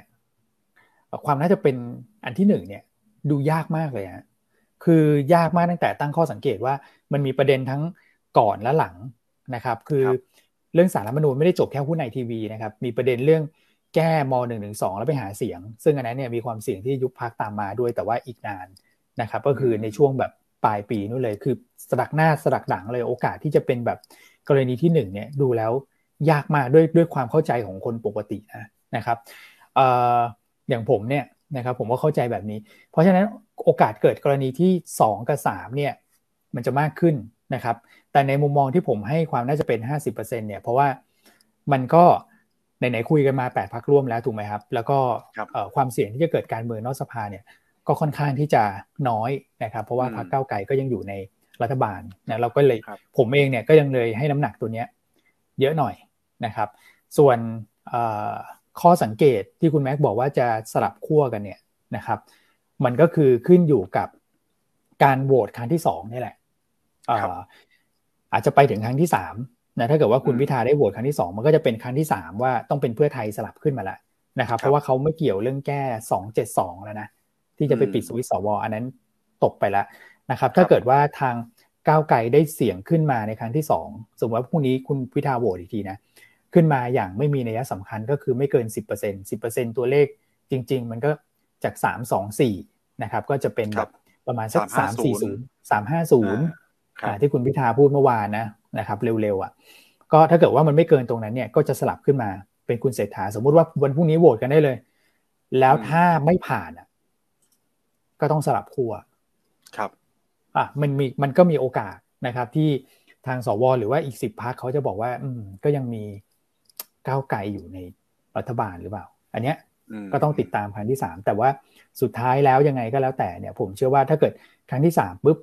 ความน่าจะเป็นอันที่หนึ่งเนี่ย ดูยากมากเลยฮะคือยากมากตั้งแต่ตั้งข้อสังเกตว่ามันมีประเด็นทั้งก่อนและหลังนะครับ คือครับ เรื่องสารรัฐมนูญไม่ได้จบแค่หุ้นไอทีวีนะครับ มีประเด็นเรื่องแก้ม .112 แล้วไปหาเสียง ซึ่งอันนั้นเนี่ยมีความเสี่ยงที่ยุบพักตามมาด้วยแต่ว่าอีกนานนะครับ ก็คือในช่วงแบบปลายปีนู่นเลยคือสลักหน้าสลักหลังเลยโอกาสที่จะเป็นแบบกรณีที่หนึ่งเนี่ยดูแล้วยากมากด้วยด้วยความเข้าใจของคนปกตินะนะครับเอ่ออย่างผมเนี่ยนะครับผมก็เข้าใจแบบนี้ เพราะฉะนั้นโอกาสเกิดกรณีที่ 2 กับ3เนี่ยมันจะมากขึ้นนะครับ แต่ในมุมมองที่ผมให้ความน่าจะเป็น 50%เนี่ยเพราะว่ามันก็ไหนๆคุยกันมา8พักร่วมแล้วถูกไหมครับ แล้วก็ครับเอ่อความเสี่ยงที่จะเกิดการเมืองนอกสภาเนี่ยก็ค่อนข้างที่จะน้อยนะครับเพราะว่าอืมพรรคก้าวไกลก็ยังอยู่ในรัฐบาลนะเราก็เลยครับผมเองเนี่ยก็ยังเลยให้น้ำหนักตัวเนี้ยเยอะหน่อยนะครับ ส่วนเอ่อข้อสังเกตที่คุณแม็กบอกว่าจะสลับขั้วกันเนี่ยนะครับ มันก็คือขึ้นอยู่กับการโหวตครั้งที่สองนี่แหละเอ่อครับอาจจะไปถึงครั้งที่สามนะถ้าเกิดว่าคุณอืมพิธาได้โหวตครั้งที่สองมันก็จะเป็นครั้งที่สามว่าต้องเป็นเพื่อไทยสลับขึ้นมาแล้วนะครับครับ เพราะว่าเขาไม่เกี่ยวเรื่องแก้สองเจ็ดสองแล้วนะที่จะไปอืมปิดสวิตช์สวอันนั้นตกไปแล้วนะครับ ถ้าเกิดว่าทางก้าวไกลได้เสียงขึ้นมาในครั้งที่สองสมมติว่าพรุ่งนี้คุณพิธาโหวตอีกทีนะขึ้นมาอย่างไม่มีนัยสำคัญก็คือไม่เกิน 10% 10%ตัวเลขจริง ๆ มันก็จาก 3 2 4นะครับก็จะเป็นแบบประมาณสัก3 4 0 3 5 0 ที่คุณพิธาพูดเมื่อวานนะนะครับเร็วๆอะก็ถ้าเกิดว่ามันไม่เกินตรงนั้นเนี่ยก็จะสลับขึ้นมาเป็นคุณเศรษฐาสมมุติว่าวันพรุ่งนี้โหวตกันได้เลย แล้วถ้าไม่ผ่านอะก็ต้องสลับขั้วครับอะมันมีมันก็มีโอกาสนะครับ ที่ทางสวหรือว่าอีกสิบพักเขาจะบอกว่า อืม ก็ยังมีก้าวไกลอยู่ในรัฐบาลหรือเปล่า อันเนี้ยก็ต้องติดตามครั้งที่สามแต่ว่าสุดท้ายแล้วยังไงก็แล้วแต่เนี่ย ผมเชื่อว่าถ้าเกิดครั้งที่สามปุ๊บ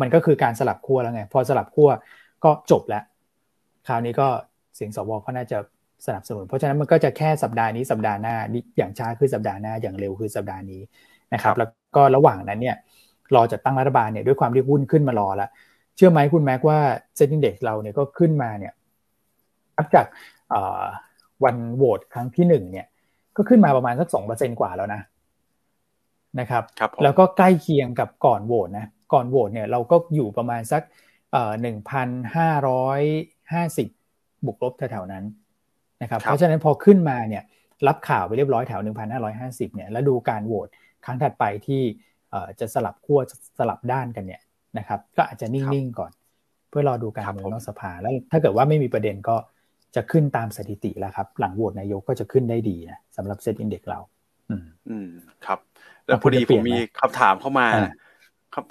มันก็คือการสลับขั้วแล้วไง พอสลับขั้วก็จบแล้ว คราวนี้ก็เสียงสวก็น่าจะสนับสนุน เพราะฉะนั้นมันก็จะแค่สัปดาห์นี้สัปดาห์หน้าอย่างช้าคือสัปดาห์หน้าอย่างเร็วคือสัปดาห์นี้นะครับ แล้วก็ระหว่างนั้นเนี่ยรอจัดตั้งรัฐบาลเนี่ยด้วยความที่หุ้นขึ้นมารอแล้วเชื่อไหมคุณแม็กว่าเซ็นดิ้งเด็กเราเนี่ยก็ขึ้นมาเนี่ยนับจากวันโหวตครั้งที่หนึ่งเนี่ยก็ขึ้นมาประมาณสักสองเปอร์เซ็นกว่าแล้วนะนะครับรบแล้วก็ใกล้เคียงกับก่อนโหวตนะ ก่อนโหวตเนี่ยเราก็อยู่ประมาณสักหนึ่งพันห้าร้อยห้าสิบบวกลบแถวๆนั้นนะครับ เพราะฉะนั้นพอขึ้นมาเนี่ยรับข่าวไปเรียบร้อยแถวหนึ่งพันห้าร้อยห้าสิบเนี่ยแล้วดูการโหวตครั้งถัดไปที่จะสลับขั้วสลับด้านกันเนี่ยนะครับ ก็อาจจะนิ่ง ๆ ก่อน เพื่อรอดูการเมืองนอกสภาแล้วถ้าเกิดว่าไม่มีประเด็นก็จะขึ้นตามสถิติแล้วครับ หลังโหวตนายกก็จะขึ้นได้ดีนะสำหรับเซ็ตอินเด็กเราอืมอืมครับ แล้วพอดีผมมีคำถามเข้ามา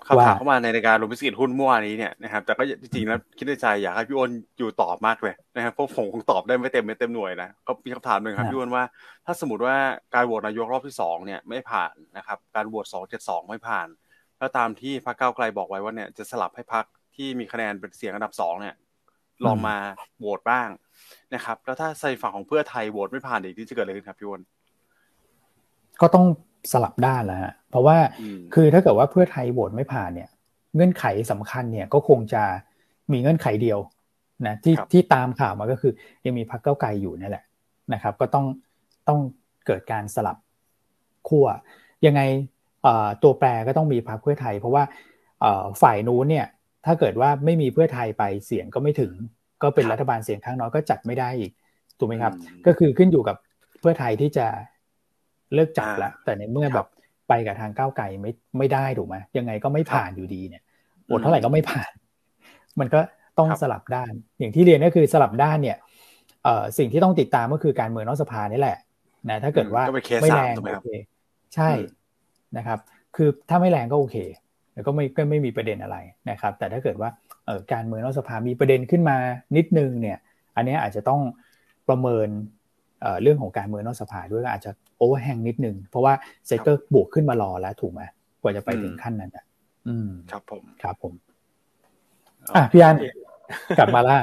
คำถามเข้ามาในรายการลงพิสิทธิ์หุ้นเมื่อวานนี้เนี่ยนะครับแต่ก็จริงๆแล้วคิดในใจอยากให้พี่อ้นอยู่ตอบมากเลยนะครับเพราะผมคงตอบได้ไม่เต็มไม่เต็มหน่วยนะก็มีคำถามหนึ่งครับพี่อ้นว่า ถ้าสมมติว่าการโหวตนายกรอบที่สองเนี่ยไม่ผ่านนะครับการโหวตสองเจ็ดสองไม่ผ่านแล้วตามที่พรรคก้าวไกลบอกไว้ว่าเนี่ยจะสลับให้พรรคที่มีคะแนนเป็นเสียงอันดับสองเนี่ยลองมาโหวตบ้างนะครับ แล้วถ้าใส่ฝั่งของเพื่อไทยโหวตไม่ผ่านอีกที่จะเกิดอะไรขึ้นครับพี่อ้นก็ต้อง สลับด้านแล้วฮะเพราะว่าคือถ้าเกิดว่าเพื่อไทยโหวตไม่ผ่านเนี่ย เงื่อนไขสำคัญเนี่ยก็คงจะมีเงื่อนไขเดียวนะที่ที่ตามข่าวมาก็คือ ยังมีพรรคเก้าไกลอยู่นั่นแหละนะครับ ก็ต้องต้องเกิดการสลับขั้วยังไงตัวแปรก็ต้องมีพรรคเพื่อไทย เพราะว่าฝ่ายนู้นเนี่ยถ้าเกิดว่าไม่มีเพื่อไทยไปเสียงก็ไม่ถึง ก็เป็นรัฐบาลเสียงข้างน้อยก็จัดไม่ได้อีกถูกไหมครับ ก็คือขึ้นอยู่กับเพื่อไทยที่จะ เลิกจัดละแต่ในเมื่อแบบไปกับทางก้าวไกลไม่ไม่ได้ถูกไหมยังไงก็ไม่ผ่านอยู่ดีเนี่ยบทเท่าไหร่ก็ไม่ผ่าน มันก็ต้องสลับด้าน อย่างที่เรียนก็คือสลับด้านเนี่ยเอ่อสิ่งที่ต้องติดตามก็คือการเมืองนอกสภานี่แหละนะถ้าเกิดว่าไม่แรงโอเคใช่นะครับ คือถ้าไม่แรงก็โอเค แล้วก็ไม่ก็ไม่มีประเด็นอะไรนะครับ แต่ถ้าเกิดว่าเออการเมืองนอกสภามีประเด็นขึ้นมานิดนึงเนี่ย อันนี้อาจจะต้องประเมิน เเรื่องของการเมืองนอกสภาด้วยอาจจะโอเวอร์แฮงนิดนึง เพราะว่าเซ็ตก็บวกขึ้นมารอแล้วถูกไหมกว่าจะไปถึงขั้นนั้นอะอืมครับผมครับผม อะพี่อันกลับมาล่า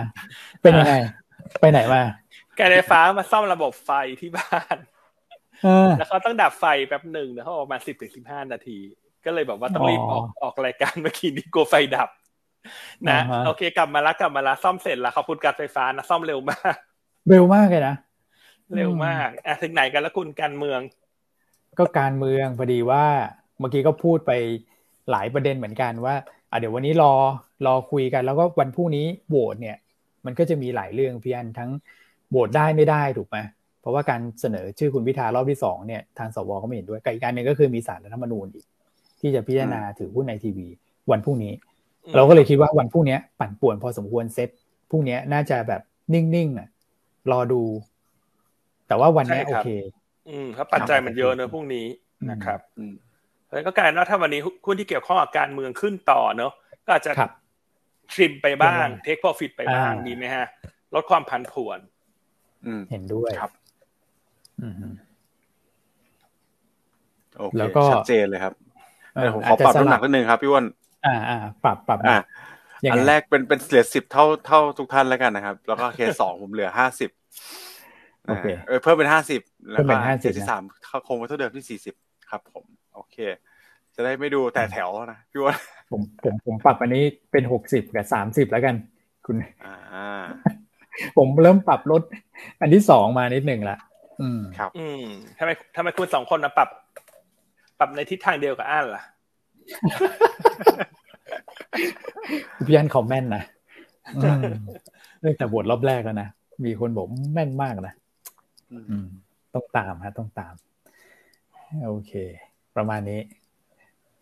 เป็นยังไง ไปไหนมาการไฟฟ้ามาซ่อมระบบไฟที่บ้านแล้วเขาต้องดับไฟแป๊บหนึ่งนะเขาประมาณสิบถึงสิบห้านาที ก็เลยแบบว่าต้องรีบออกออกรายการเมื่อกี้นี้กลัวไฟดับ นะ โอเคกลับมาละกลับมาละซ่อมเสร็จแล้วขอบคุณการไฟฟ้านะซ่อมเร็วมาก เร็วมากเลยนะ เร็วมากอะถึงไหนกันแล้วคุณการเมือง ก็การเมืองพอดีว่าเมื่อกี้ก็พูดไปหลายประเด็นเหมือนกันว่าอะเดี๋ยววันนี้รอรอคุยกัน แล้วก็วันพรุ่งนี้โหวตเนี่ย มันก็จะมีหลายเรื่องพี่อันทั้งโหวตได้ไม่ได้ถูกไหมเพราะว่าการเสนอชื่อคุณพิธารอบที่สองเนี่ยทางสวก็ไม่เห็นด้วยกับอีกการหนึ่งก็คือมีสารรัฐธรรมนูญอีก ที่จะพิจารณาถือหุ้นในทีวีวันพรุ่งนี้ เราก็เลยคิดว่าวันพรุ่งนี้ปั่นป่วนพอสมควรเซ็ตพรุ่งนี้น่าจะแบบนิ่งๆอะรอดู แต่ว่าวันนี้โอเค อืมครับปัจจัยมันเยอะเนอะพรุ่งนี้นะครับอืมแล้วก็กลายว่าถ้าวันนี้หุ้นที่เกี่ยวข้องกับการเมืองขึ้นต่อเนอะก็อาจจะทริมไปบ้างเทคโปรฟิตไปบ้างดีไหมฮะ ลดความผันผวนเห็นด้วยครับโอเคแล้วก็ชัดเจนเลยครับผมขอปรับน้ำหนักนิดนึงครับพี่วอนอ่าอ่าปรับปรับอ่าอันแรกเป็นเป็นเหลือสิบเท่าเท่าทุกท่านแล้วกันนะครับ แล้วก็เคสสองผมเหลือห้าสิบ โอเคเพิ่มเป็นห้าสิบแล้วก็เคสที่สามคงไว้เท่าเดิมที่สี่สิบครับผม โอเค จะได้ไม่ดูแต่แถวนะพี่ว่าผมผมผมปรับอันนี้เป็นหกสิบกับสามสิบแล้วกัน คุณอ่าผมเริ่มปรับลดอันที่สองมานิดหนึ่งละอืมครับ อืมทำไมทำไมคุณสองคนนะปรับ ปรับในทิศทางเดียวกับอันล่ะพี่อันคอมเมนต์นะเรื่องแต่บทรอบแรกแล้วนะมีคนบอกแม่นมากนะ ต้องตามฮะต้องตาม โอเค ประมาณนี้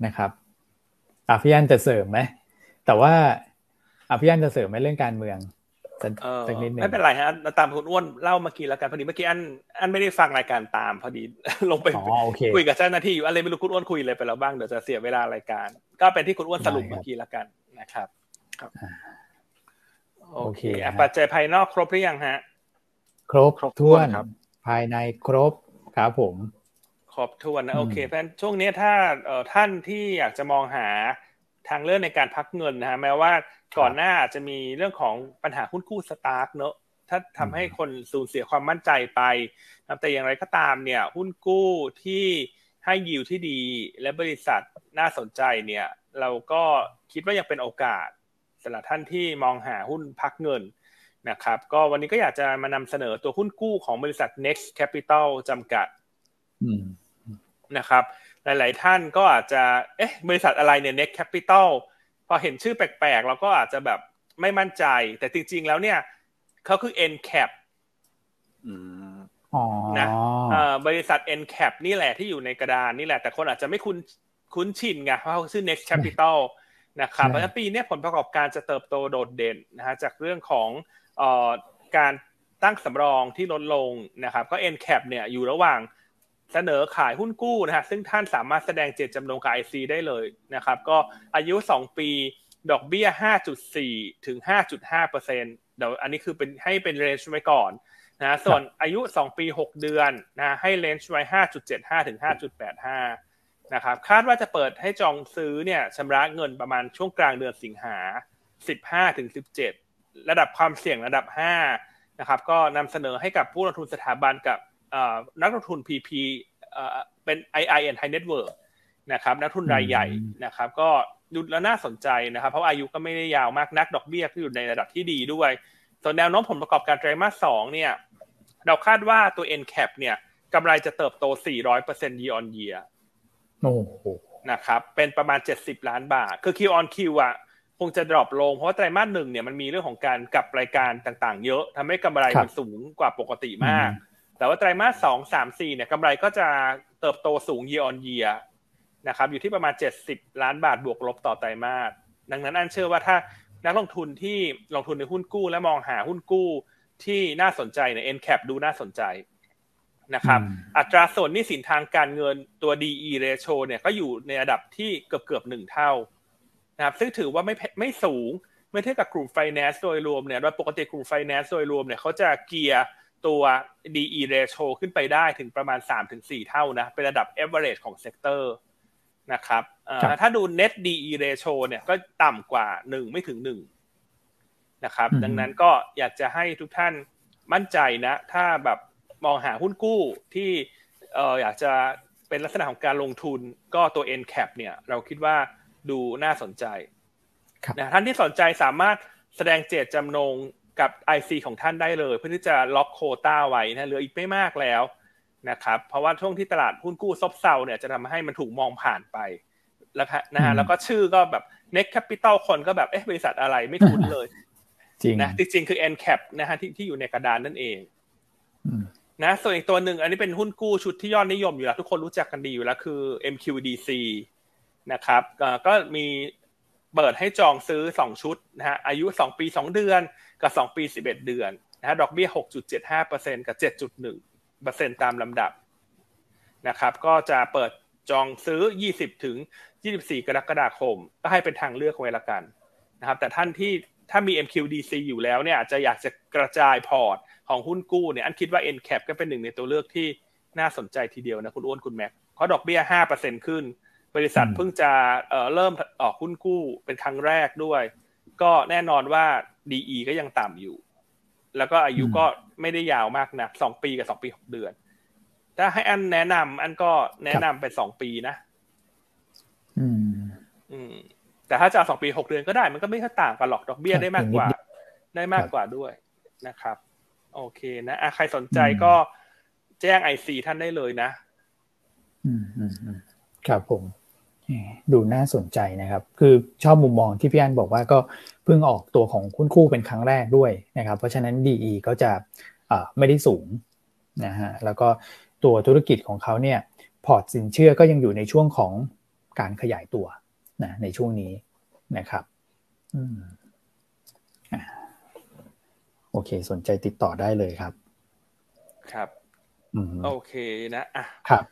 นะครับอะพี่อันจะเสริมไหมแต่ว่าอะพี่อันจะเสริมไหมเรื่องการเมืองสักนิดนึงไม่เป็นไรฮะตามคุณอ้วนเล่าเมื่อกี้แล้วกันพอดีเมื่อกี้อันอันไม่ได้ฟังรายการตามพอดีลงไปคุยกับเจ้าหน้าที่อยู่อะไรไม่รู้คุณอ้วนคุยอะไรไปแล้วบ้างเดี๋ยวจะเสียเวลารายการ ก็เป็นที่คุณอ้วนสรุปเมื่อกี้แล้วกันนะครับ ครับโอเคปัจจัยภายนอกครบหรือยังฮะ ครบครบถ้วนครับ ภายในครบครับผม ครบถ้วนนะโอเคเพราะช่วงนี้ถ้าเอ่อท่านที่อยากจะมองหาทางเลือกในการพักเงินนะฮะแม้ว่าก่อนหน้าอาจจะมีเรื่องของปัญหาหุ้นกู้สตาร์กเนอะถ้าทำให้คนสูญเสียความมั่นใจไปแต่อย่างไรก็ตามเนี่ย หุ้นกู้ที่ให้ยิวที่ดีและบริษัทน่าสนใจเนี่ย เราก็คิดว่ายังเป็นโอกาสสำหรับท่านที่มองหาหุ้นพักเงิน นะครับก็วันนี้ก็อยากจะมานำเสนอตัวหุ้นกู้ของบริษัท Next Capital จำกัดนะครับ หลาย ๆ ท่านก็อาจจะเอ๊ะบริษัทอะไรเนี่ย Next Capital พอเห็นชื่อแปลก ๆ เราก็อาจจะแบบไม่มั่นใจ แต่จริง ๆ แล้วเนี่ยเขาคือ NCAP นะบริษัท NCAP นี่แหละที่อยู่ในกระดานนี่แหละ แต่คนอาจจะไม่คุ้นคุ้นชินไงเพราะเขาชื่อ Next Capital นะครับเพราะฉะนั้นปีนี้ผลประกอบการจะเติบโตโดดเด่นนะฮะจากเรื่องของ การตั้งสำรองที่ลดลงนะครับ ก็ NCAP เนี่ยอยู่ระหว่างเสนอขายหุ้นกู้นะฮะซึ่งท่านสามารถแสดงเจตจำนงกับ IC ได้เลยนะครับ ก็อายุ 2 ปีดอกเบี้ย 5.4 ถึง 5.5เปอร์เซ็นต์เดี๋ยวอันนี้คือเป็นให้เป็นเรนจ์ไว้ก่อนนะส่วนอายุ 2 ปี 6 เดือนนะให้เรนจ์ไว้ 5.75 ถึง 5.85 นะครับ คาดว่าจะเปิดให้จองซื้อเนี่ยชำระเงินประมาณช่วงกลางเดือนสิงหา 15 ถึง 17 ระดับความเสี่ยงระดับ5นะครับก็นำเสนอให้กับผู้ลงทุนสถาบันกับนักลงทุน PP เป็น IIN High Network นะครับนักทุนรายใหญ่นะครับก็ดูแล้วน่าสนใจนะครับ เพราะอายุก็ไม่ได้ยาวมากนักดอกเบี้ยก็อยู่ในระดับที่ดีด้วย ส่วนแนวโน้มผลประกอบการไตรมาสสองเนี่ยเราคาดว่าตัว NCAP เนี่ยกำไรจะเติบโต 400% year on year โอ้โหนะครับเป็นประมาณ 70 ล้านบาท คือ Q on Q อะ คงจะดรอปลง เพราะว่าไตรมาสหนึ่งเนี่ยมันมีเรื่องของการกลับรายการต่างๆ เยอะทำให้กำไรมันสูงกว่าปกติมาก แต่ว่าไตรมาสสองสามสี่เนี่ยกำไรก็จะเติบโตสูง year on year นะครับอยู่ที่ประมาณ 70 ล้านบาทบวกลบต่อไตรมาสดังนั้นอันเชื่อว่าถ้านักลงทุนที่ลงทุนในหุ้นกู้และมองหาหุ้นกู้ที่น่าสนใจเนี่ย NCAP ดูน่าสนใจนะครับอัตราส่วนหนี้สินทางการเงินตัว DE ratio เนี่ยก็อยู่ในระดับที่เกือบเกือบหนึ่งเท่า นะครับซึ่งถือว่าไม่ไม่สูงเมื่อเทียบกับกลุ่มไฟแนนซ์โดยรวมเนี่ยโดยปกติกลุ่มไฟแนนซ์โดยรวมเนี่ยเขาจะเกียร์ตัว DE ratio ขึ้นไปได้ถึงประมาณ 3-4 เท่านะ เป็นระดับ average ของ sectorนะครับถ้าดู net DE ratio เนี่ยก็ต่ำกว่า 1 ไม่ถึง 1 นะครับ ดังนั้นก็อยากจะให้ทุกท่านมั่นใจนะ ถ้าแบบมองหาหุ้นกู้ที่เอออยากจะเป็นลักษณะของการลงทุนก็ตัว NCAP เนี่ย เราคิดว่า ดูน่าสนใจนะท่านที่สนใจสามารถแสดงเจตจำนงกับ IC ของท่านได้เลย เพื่อที่จะล็อกโคต้าไว้นะเหลืออีกไม่มากแล้วนะครับเพราะว่าช่วงที่ตลาดหุ้นกู้ซบเซาเนี่ยจะทำให้มันถูกมองผ่านไปแล้วนะฮะแล้วก็ชื่อก็แบบ Next Capital คนก็แบบเอ๊ะบริษัทอะไรไม่คุ้นเลย จริงนะจริงๆคือ NCAP นะฮะที่ที่อยู่ในกระดานนั่นเองนะส่วนอีกตัวหนึ่งอันนี้เป็นหุ้นกู้ชุดที่ยอดนิยมอยู่แล้ว ทุกคนรู้จักกันดีอยู่แล้วคือ MQDC นะครับก็มีเปิดให้จองซื้อ 2 ชุดนะฮะอายุ 2 ปี 2 เดือนกับ 2 ปี 11 เดือนนะฮะดอกเบี้ย 6.75%กับ 7.1%ตามลำดับนะครับก็จะเปิดจองซื้อ 20 ถึง 24 กรกฎาคม ก็ให้เป็นทางเลือกไว้ละกันนะครับแต่ท่านที่ถ้ามี MQDC อยู่แล้วเนี่ยอาจจะอยากจะกระจายพอร์ตของหุ้นกู้เนี่ยอันคิดว่า NCAP ก็เป็นหนึ่งในตัวเลือกที่น่าสนใจทีเดียวนะคุณอ้วนคุณแม็กเพราะดอกเบี้ย 5%ขึ้น บริษัทเพิ่งจะเเริ่มออกหุ้นกู้เป็นครั้งแรกด้วย ก็แน่นอนว่า DE ก็ยังต่ำอยู่ แล้วก็อายุก็ไม่ได้ยาวมากนะสองปีกับสองปีหกเดือน ถ้าให้อันแนะนำอันก็แนะนำไปสองปีนะอืม อืม แต่ถ้าจะสองปีหกเดือนก็ได้ มันก็ไม่ค่อยต่างกันหรอกดอกเบี้ยได้มากกว่า ได้มากกว่าด้วยนะครับ โอเคนะอะใครสนใจก็แจ้งไอซีท่านได้เลยนะ อืมอืมครับผม ดูน่าสนใจนะครับ คือชอบมุมมองที่พี่อันบอกว่าก็เพิ่งออกตัวของคุณคู่เป็นครั้งแรกด้วยนะครับ เพราะฉะนั้น DE ก็จะไม่ได้สูงนะฮะแล้วก็ตัวธุรกิจของเขาเนี่ยพอร์ตสินเชื่อก็ยังอยู่ในช่วงของการขยายตัวนะในช่วงนี้นะครับอืมโอเค สนใจติดต่อได้เลยครับ ครับโอเคนะอะครับ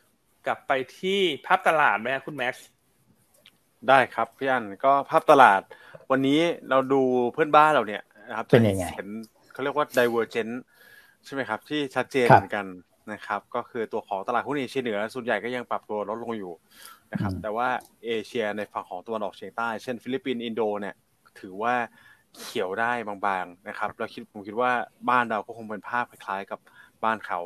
กลับไปที่ภาพตลาดไหมครับคุณแม็กซ์ ได้ครับพี่อันก็ภาพตลาด วันนี้เราดูเพื่อนบ้านเราเนี่ยนะครับเป็นยังไงเห็นเขาเรียกว่า divergent ใช่ไหมครับ ที่ชัดเจนเหมือนกันนะครับ ก็คือตัวของตลาดหุ้นเอเชียเหนือส่วนใหญ่ก็ยังปรับตัวลดลงอยู่นะครับ แต่ว่าเอเชียในฝั่งของตะวันออกเฉียงใต้ เช่นฟิลิปปินส์อินโดเนี่ย ถือว่าเขียวได้บางๆนะครับเราคิดผมคิดว่าบ้านเราก็คงเป็นภาพคล้ายๆกับบ้านเขา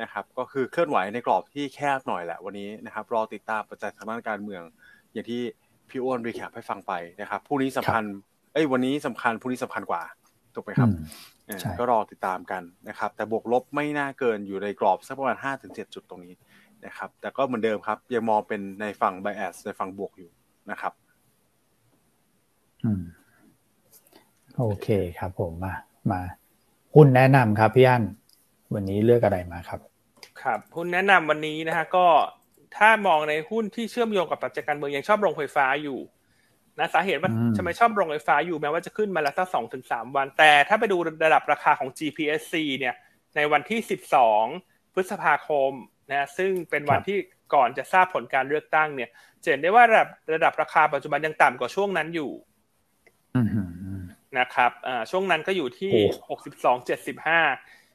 นะครับ ก็คือเคลื่อนไหวในกรอบที่แคบหน่อยแหละวันนี้นะครับ รอติดตามปัจจัยทางด้านการเมืองอย่างที่ พี่อ้วนรีแคปให้ฟังไปนะครับผู้นี้สำคัญเอ้ยวันนี้สำคัญผู้นี้สำคัญกว่าถูกไหมครับก็รอติดตามกันนะครับ แต่บวกลบไม่น่าเกินอยู่ในกรอบสักประมาณห้าถึงเจ็ดจุดตรงนี้นะครับ แต่ก็เหมือนเดิมครับยังมองเป็นในฝั่งไบแอสในฝั่งบวกอยู่นะครับอืมโอเคครับผมมา มาหุ้นแนะนำครับพี่อั้นวันนี้เลือกอะไรมาครับ ครับหุ้นแนะนำวันนี้นะฮะก็ ถ้ามองในหุ้นที่เชื่อมโยงกับปัจจัยการเมืองยังชอบโรงไฟฟ้าอยู่นะสาเหตุว่าทำไมชอบโรงไฟฟ้าอยู่แม้ว่าจะขึ้นมาแล้วสักสองถึงสามวัน แต่ถ้าไปดูระดับราคาของ GPSC เนี่ย ในวันที่สิบสองพฤษภาคมนะซึ่งเป็นวันที่ก่อนจะทราบผลการเลือกตั้งเนี่ยเห็นได้ว่าระดับระดับราคาปัจจุบันยังต่ำกว่าช่วงนั้นอยู่นะครับช่วงนั้นก็อยู่ที่หกสิบสองเจ็ดสิบห้า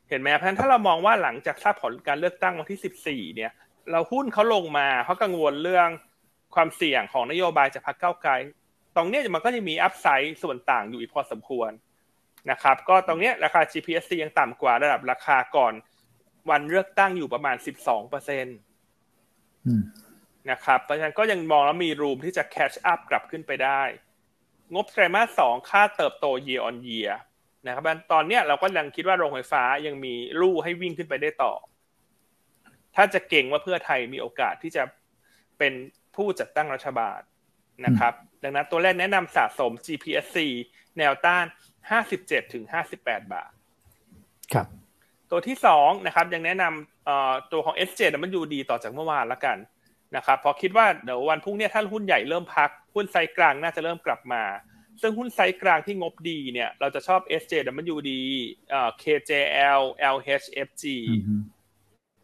เห็นไหมเพราะถ้าเรามองว่าหลังจากทราบผลการเลือกตั้งวันที่สิบสี่เนี่ย เราหุ้นเขาลงมาเพราะกังวลเรื่องความเสี่ยงของนโยบายจากพรรคเก้าไกล ตรงนี้มันก็จะมีอัพไซด์ส่วนต่างอยู่อีกพอสมควรนะครับ ก็ตรงนี้ราคา GPSC ยังต่ำกว่าระดับราคาก่อนวันเลือกตั้งอยู่ประมาณสิบสองเปอร์เซ็นต์นะครับ เพราะฉะนั้นก็ยังมองแล้วมีรูมที่จะแคชอัพกลับขึ้นไปได้ งบไตรมาสสองค่าเติบโต year on year นะครับ ตอนนี้เราก็ยังคิดว่าโรงไฟฟ้ายังมีลู่ให้วิ่งขึ้นไปได้ต่อ ถ้าจะเก่งว่าเพื่อไทยมีโอกาสที่จะเป็นผู้จัดตั้งรัฐบาลนะครับ ดังนั้นตัวแรกแนะนำสะสม GPSC แนวต้าน 57ถึง58 บาท ครับ ตัวที่สองนะครับ ยังแนะนำตัวของ SJ มันอยู่ดีต่อจากเมื่อวานละกันนะครับเพราะคิดว่าเดี๋ยววันพรุ่งนี้ถ้าหุ้นใหญ่เริ่มพัก หุ้นไซกลางน่าจะเริ่มกลับมา ซึ่งหุ้นไซกลางที่งบดีเนี่ย เราจะชอบ SJWD KJL LHFG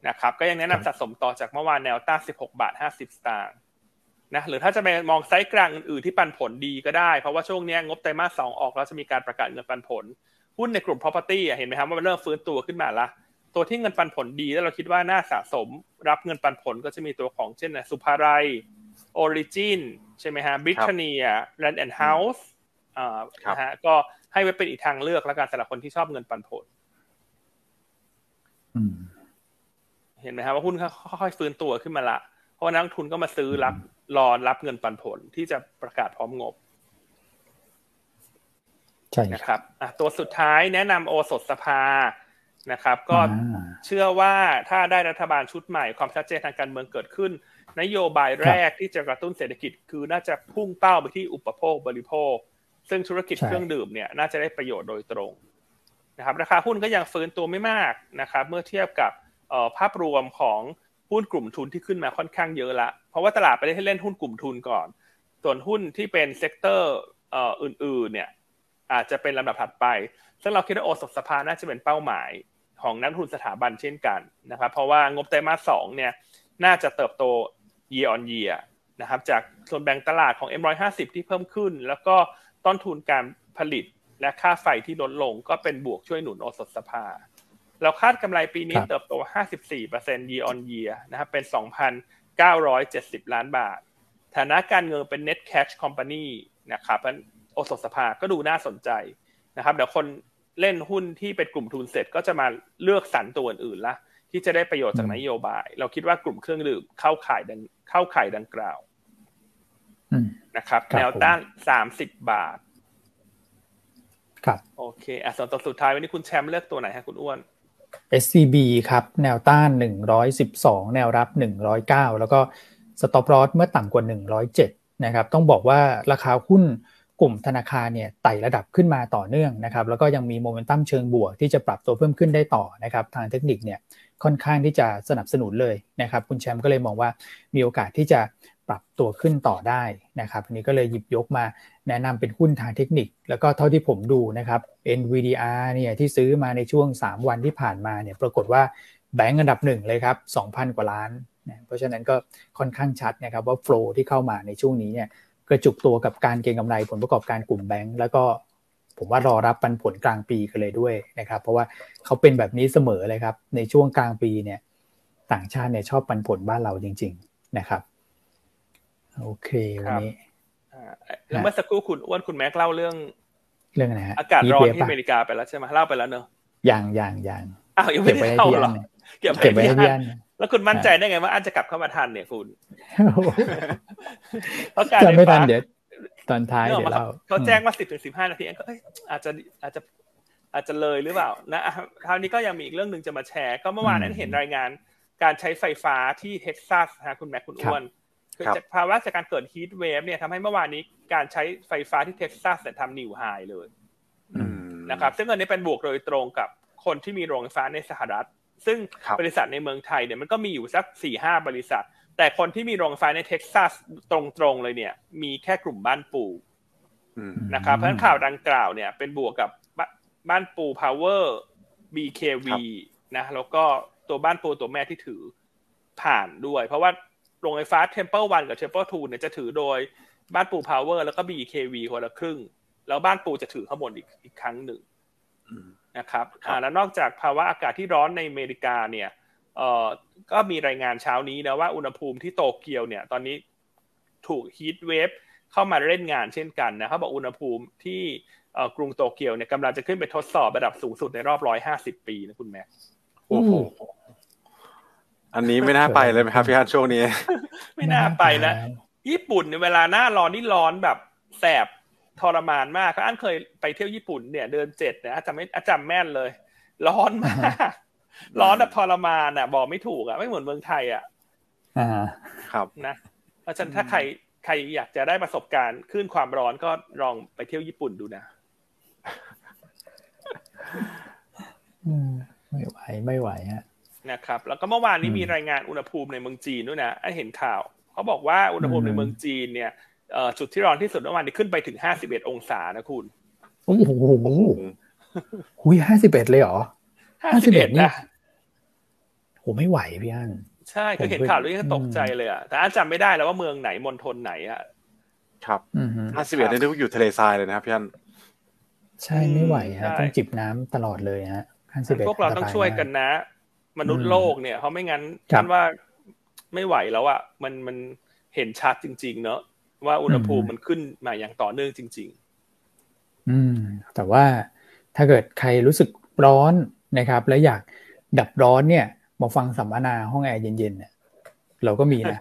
นะครับก็ยังแนะนำสะสมต่อจากเมื่อวานแนวต้าน16 บาท 50 สตางค์นะหรือถ้าจะไปมองไซส์กลางอื่นๆที่ปันผลดีก็ได้ เพราะว่าช่วงนี้งบไตรมาสสองออกแล้วจะมีการประกาศเงินปันผล หุ้นในกลุ่ม property เห็นไหมครับว่ามันเริ่มฟื้นตัวขึ้นมาละตัวที่เงินปันผลดีแล้วเราคิดว่าน่าสะสมรับเงินปันผลก็จะมีตัวของเช่นศุภาลัยออริจินใช่ไหมฮะบริทเนียแลนด์แอนด์เฮาส์อ่านะฮะก็ให้ไว้เป็นอีกทางเลือกแล้วกันสำหรับคนที่ชอบเงินปันผลเห็นไหมครับว่าหุ้นค่อยๆฟื้นตัวขึ้นมาละ เพราะนักลงทุนก็มาซื้อรับรอรับเงินปันผลที่จะประกาศพร้อมงบใช่นะครับอะตัวสุดท้ายแนะนำโอสถสภานะครับ ก็เชื่อว่าถ้าได้รัฐบาลชุดใหม่ความชัดเจนทางการเมืองเกิดขึ้น นโยบายแรกที่จะกระตุ้นเศรษฐกิจคือน่าจะพุ่งเป้าไปที่อุปโภคบริโภค ซึ่งธุรกิจเครื่องดื่มเนี่ยน่าจะได้ประโยชน์โดยตรงนะครับราคาหุ้นก็ยังฟื้นตัวไม่มากนะครับ เมื่อเทียบกับ ภาพรวมของหุ้นกลุ่มทุนที่ขึ้นมาค่อนข้างเยอะละเพราะว่าตลาดไปได้ให้เล่นหุ้นกลุ่มทุนก่อน ส่วนหุ้นที่เป็น sector อื่นๆเนี่ยอาจจะเป็นลำดับถัดไป ซึ่งเราคิดว่าโอสถสภาน่าจะเป็นเป้าหมายของนักลงทุนสถาบันเช่นกันนะครับ เพราะว่างบไตรมาสสองเนี่ยน่าจะเติบโต year on year นะครับจากส่วนแบ่งตลาดของ M150 ที่เพิ่มขึ้น แล้วก็ต้นทุนการผลิตและค่าไฟที่ลดลงก็เป็นบวกช่วยหนุนโอสถสภา เราคาดกำไรปีนี้เติบโต 54% year on year นะครับเป็น 2,970 ล้านบาท ฐานะการเงินเป็น net cash company นะครับโอสถสภาก็ดูน่าสนใจนะครับเดี๋ยวคนเล่นหุ้นที่เป็นกลุ่มทุนเสร็จก็จะมาเลือกสรรตัวอื่นๆละที่จะได้ประโยชน์จากนโยบาย เราคิดว่ากลุ่มเครื่องดื่มเข้าขายดังเข้าขายดังกล่าวนะครับแนวต้านสามสิบบาท ครับ โอเคอะส่วนตัวสุดท้ายวันนี้คุณแชมป์เลือกตัวไหนฮะคุณอ้วน SCB ครับ แนวต้าน 112 แนวรับ 109 แล้วก็ stop loss เมื่อต่ำกว่า 107 นะครับ ต้องบอกว่าราคาหุ้นกลุ่มธนาคารเนี่ยไต่ระดับขึ้นมาต่อเนื่องนะครับ แล้วก็ยังมีโมเมนตัมเชิงบวกที่จะปรับตัวเพิ่มขึ้นได้ต่อนะครับ ทางเทคนิคเนี่ยค่อนข้างที่จะสนับสนุนเลยนะครับ คุณแชมป์ก็เลยมองว่ามีโอกาสที่จะ ปรับตัวขึ้นต่อได้นะครับอันนี้ก็เลยหยิบยกมาแนะนำเป็นหุ้นทางเทคนิค แล้วก็เท่าที่ผมดูนะครับ NVDR เนี่ยที่ซื้อมาในช่วง 3 วันที่ผ่านมาเนี่ยปรากฏว่าแบงก์อันดับหนึ่งเลยครับ 2,000 กว่าล้านนะเพราะฉะนั้นก็ค่อนข้างชัดนะครับว่าโฟล์ที่เข้ามาในช่วงนี้เนี่ยกระจุกตัวกับการเก็งกำไรผลประกอบการกลุ่มแบงก์แล้วก็ผมว่ารอรับปันผลกลางปีกันเลยด้วยนะครับ เพราะว่าเขาเป็นแบบนี้เสมอเลยครับ ในช่วงกลางปีเนี่ยต่างชาติเนี่ยชอบปันผลบ้านเราจริง ๆ นะครับ โอเควันนี้แล้วเมื่อสักครู่คุณอ้วนคุณแม็กเล่าเรื่อง เรื่องอะไรฮะอากาศร้อนที่อเมริกาไปแล้วใช่ไหมเล่าไปแล้วเนอะยังยังยังอ้าวยังไม่ได้เล่าหรอเก็บไว้ให้พี่อันแล้วคุณมั่นใจได้ไงว่าอันจะกลับเข้ามาทันเนี่ยคุณเพราะการไม่ทันเดี๋ยวตอนท้ายเดี๋ยวเราเขาแจ้งว่าสิบถึงสิบห้านาทีก็อาจจะอาจจะอาจจะเลยหรือเปล่านะคราวนี้ก็ยังมีอีกเรื่องหนึ่งจะมาแชร์ ก็เมื่อวานนั้นเห็นรายงาน การใช้ไฟฟ้าที่เท็กซัสนะคุณแม่คุณอ้วน คือจากภาวะจากการเกิด heat wave เนี่ยทำให้เมื่อวานนี้การใช้ไฟฟ้าที่เท็กซัสทำ new high เลยนะครับ ซึ่งอันนี้เป็นบวกโดยตรงกับคนที่มีโรงไฟฟ้าในสหรัฐ ซึ่งบริษัทในเมืองไทยเนี่ยมันก็มีอยู่สักสี่ห้าบริษัท แต่คนที่มีโรงไฟฟ้าในเท็กซัสตรงๆเลยเนี่ย มีแค่กลุ่มบ้านปูนะครับเพราะฉะนั้นข่าวดังกล่าวเนี่ยเป็นบวกกับบ้านปูพาวเวอร์ BKV นะแล้วก็ตัวบ้านปูตัวแม่ที่ถือผ่านด้วย เพราะว่า โรงไฟฟ้า Temple 1กับ Temple 2เนี่ยจะถือโดยบ้านปูพาวเวอร์แล้วก็ BKV คนละครึ่ง แล้วบ้านปูจะถือข้างบนอีกอีกครั้งหนึ่งนะครับอ่าแล้วนอกจากภาวะอากาศที่ร้อนในอเมริกาเนี่ยเอ่อก็มีรายงานเช้านี้นะว่าอุณหภูมิที่โตเกียวเนี่ย ตอนนี้ถูก heat wave เข้ามาเล่นงานเช่นกันนะเขาบอกอุณหภูมิที่กรุงโตเกียวเนี่ยกำลังจะขึ้นไปทดสอบระดับสูงสุดในรอบร้อยห้าสิบปีนะคุณแม็โอ้โห อันนี้ไม่น่าไปเลยไหมครับพี่ฮันช่วงนี้ ไม่น่าไปแล้วญี่ปุ่นเวลาหน้าร้อนนี่ร้อนแบบแสบทรมานมากอันเคยไปเที่ยวญี่ปุ่นเนี่ยเดินเจ็ดเนี่ยอาจจะไม่อาจำแม่นเลย ร้อนมากร้อนแบบทรมานอะ บอกไม่ถูกอะไม่เหมือนเมืองไทยอะอ่าครับนะ เพราะฉะนั้นถ้าใครใครอยากจะได้ประสบการณ์ขึ้นความร้อนก็ลองไปเที่ยวญี่ปุ่นดูนะไม่ไหวไม่ไหวฮะ นะครับ แล้วก็เมื่อวานนี้มีรายงานอุณหภูมิในเมืองจีนด้วยนะเห็นข่าวเขาบอกว่าอุณหภูมิในเมืองจีนเนี่ยจุดที่ร้อนที่สุดเมื่อวานนี้ขึ้นไปถึงห้าสิบเอ็ดองศานะคุณโอ้โหหุยห้าสิบเอ็ดเลยเหรอห้าสิบเอ็ดนะโหไม่ไหวพี่อันใช่คือเห็นข่าวแล้วก็ตกใจเลยอะแต่อันจำไม่ได้แล้วว่าเมืองไหนมณฑลไหนอะครับห้าสิบเอ็ดนี่ต้องอยู่ทะเลทรายเลยนะครับพี่อันใช่ไม่ไหวฮะต้องจิบน้ำตลอดเลยฮะห้าสิบเอ็ดพวกเราต้องช่วยกันนะ มนุษย์โลกเนี่ยเขาไม่งั้นฉันว่าไม่ไหวแล้วอะมันมันเห็นชัดจริง ๆ เนอะว่าอุณหภูมิมันขึ้นมาอย่างต่อเนื่องจริง ๆ อืม แต่ว่าถ้าเกิดใครรู้สึกร้อนนะครับ แล้วอยากดับร้อนเนี่ยมาฟังสัมมนาห้องแอร์เย็นๆเนี่ยเราก็มีนะ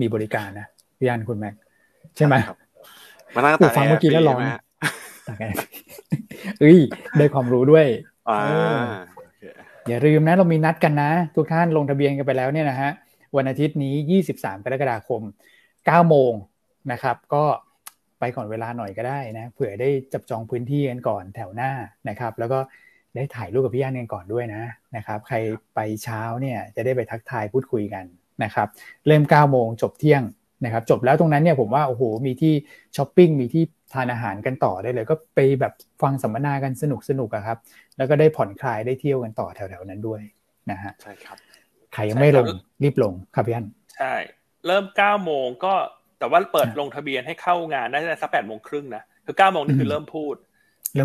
มีบริการนะพี่อันคุณแม็กใช่ไหมมานั่งตักฟังเมื่อกี้แล้วร้อนตากแอร์เอ้ยได้ความรู้ด้วย อย่าลืมนะเรามีนัดกันนะ ทุกท่านลงทะเบียนกันไปแล้วเนี่ยนะฮะวันอาทิตย์นี้ 23 กรกฎาคม 9 โมงนะครับ ก็ไปก่อนเวลาหน่อยก็ได้นะเผื่อได้จับจองพื้นที่กันก่อนแถวหน้านะครับ แล้วก็ได้ถ่ายรูปกับพี่ย่านกันก่อนด้วยนะนะครับ ใครไปเช้าเนี่ยจะได้ไปทักทายพูดคุยกันนะครับ เริ่ม9โมงจบเที่ยงนะครับ จบแล้วตรงนั้นเนี่ยผมว่าโอ้โหมีที่ช้อปปิ้งมีที่ ทานอาหารกันต่อได้เลย ก็ไปแบบฟังสัมมนากันสนุกสนุกอะครับ แล้วก็ได้ผ่อนคลายได้เที่ยวกันต่อแถวๆนั้นด้วยนะฮะใช่ครับใครยังไม่ลงรีบลงครับพี่อันใช่ เริ่มเก้าโมงก็แต่ว่าเปิดลงทะเบียนให้เข้างานได้สักแปดโมงครึ่งนะคือเก้าโมงนี่คือเริ่มพูด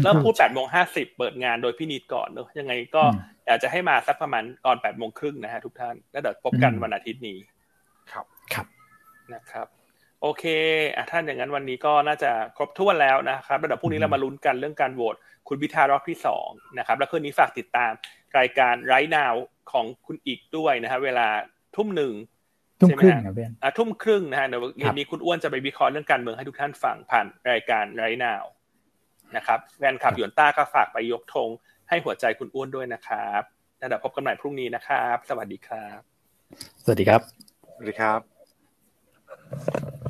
เริ่มพูดแปดโมงห้าสิบเปิดงานโดยพี่นิดก่อนเนอะยังไงก็อยากจะให้มาสักประมาณก่อนแปดโมงครึ่งนะฮะทุกท่าน แล้วเดี๋ยวพบกันวันอาทิตย์นี้ ครับครับนะครับ โอเคอะท่านอย่างนั้นวันนี้ก็น่าจะครบถ้วนแล้วนะครับระดับพรุ่งนี้เรามาลุ้นกันเรื่องการโหวตคุณพิธารอบที่สองนะครับ แล้วคืนนี้ฝากติดตามรายการไรนาวของคุณอีกด้วยนะครับเวลาทุ่มหนึ่งทุ่มครึ่งนะเบนอะทุ่มครึ่งนะฮะเดี๋ยวเย็นนี้คุณอ้วนจะไปวิเคราะห์เรื่องการเมืองให้ทุกท่านฟังผ่านรายการไรนาวนะครับแฟนคลับหยวนต้าก็ฝากไปยกธงให้หัวใจคุณอ้วนด้วยนะครับแล้วเดี๋ยวพบกันใหม่พรุ่งนี้นะครับ สวัสดีครับ สวัสดีครับ สวัสดีครับ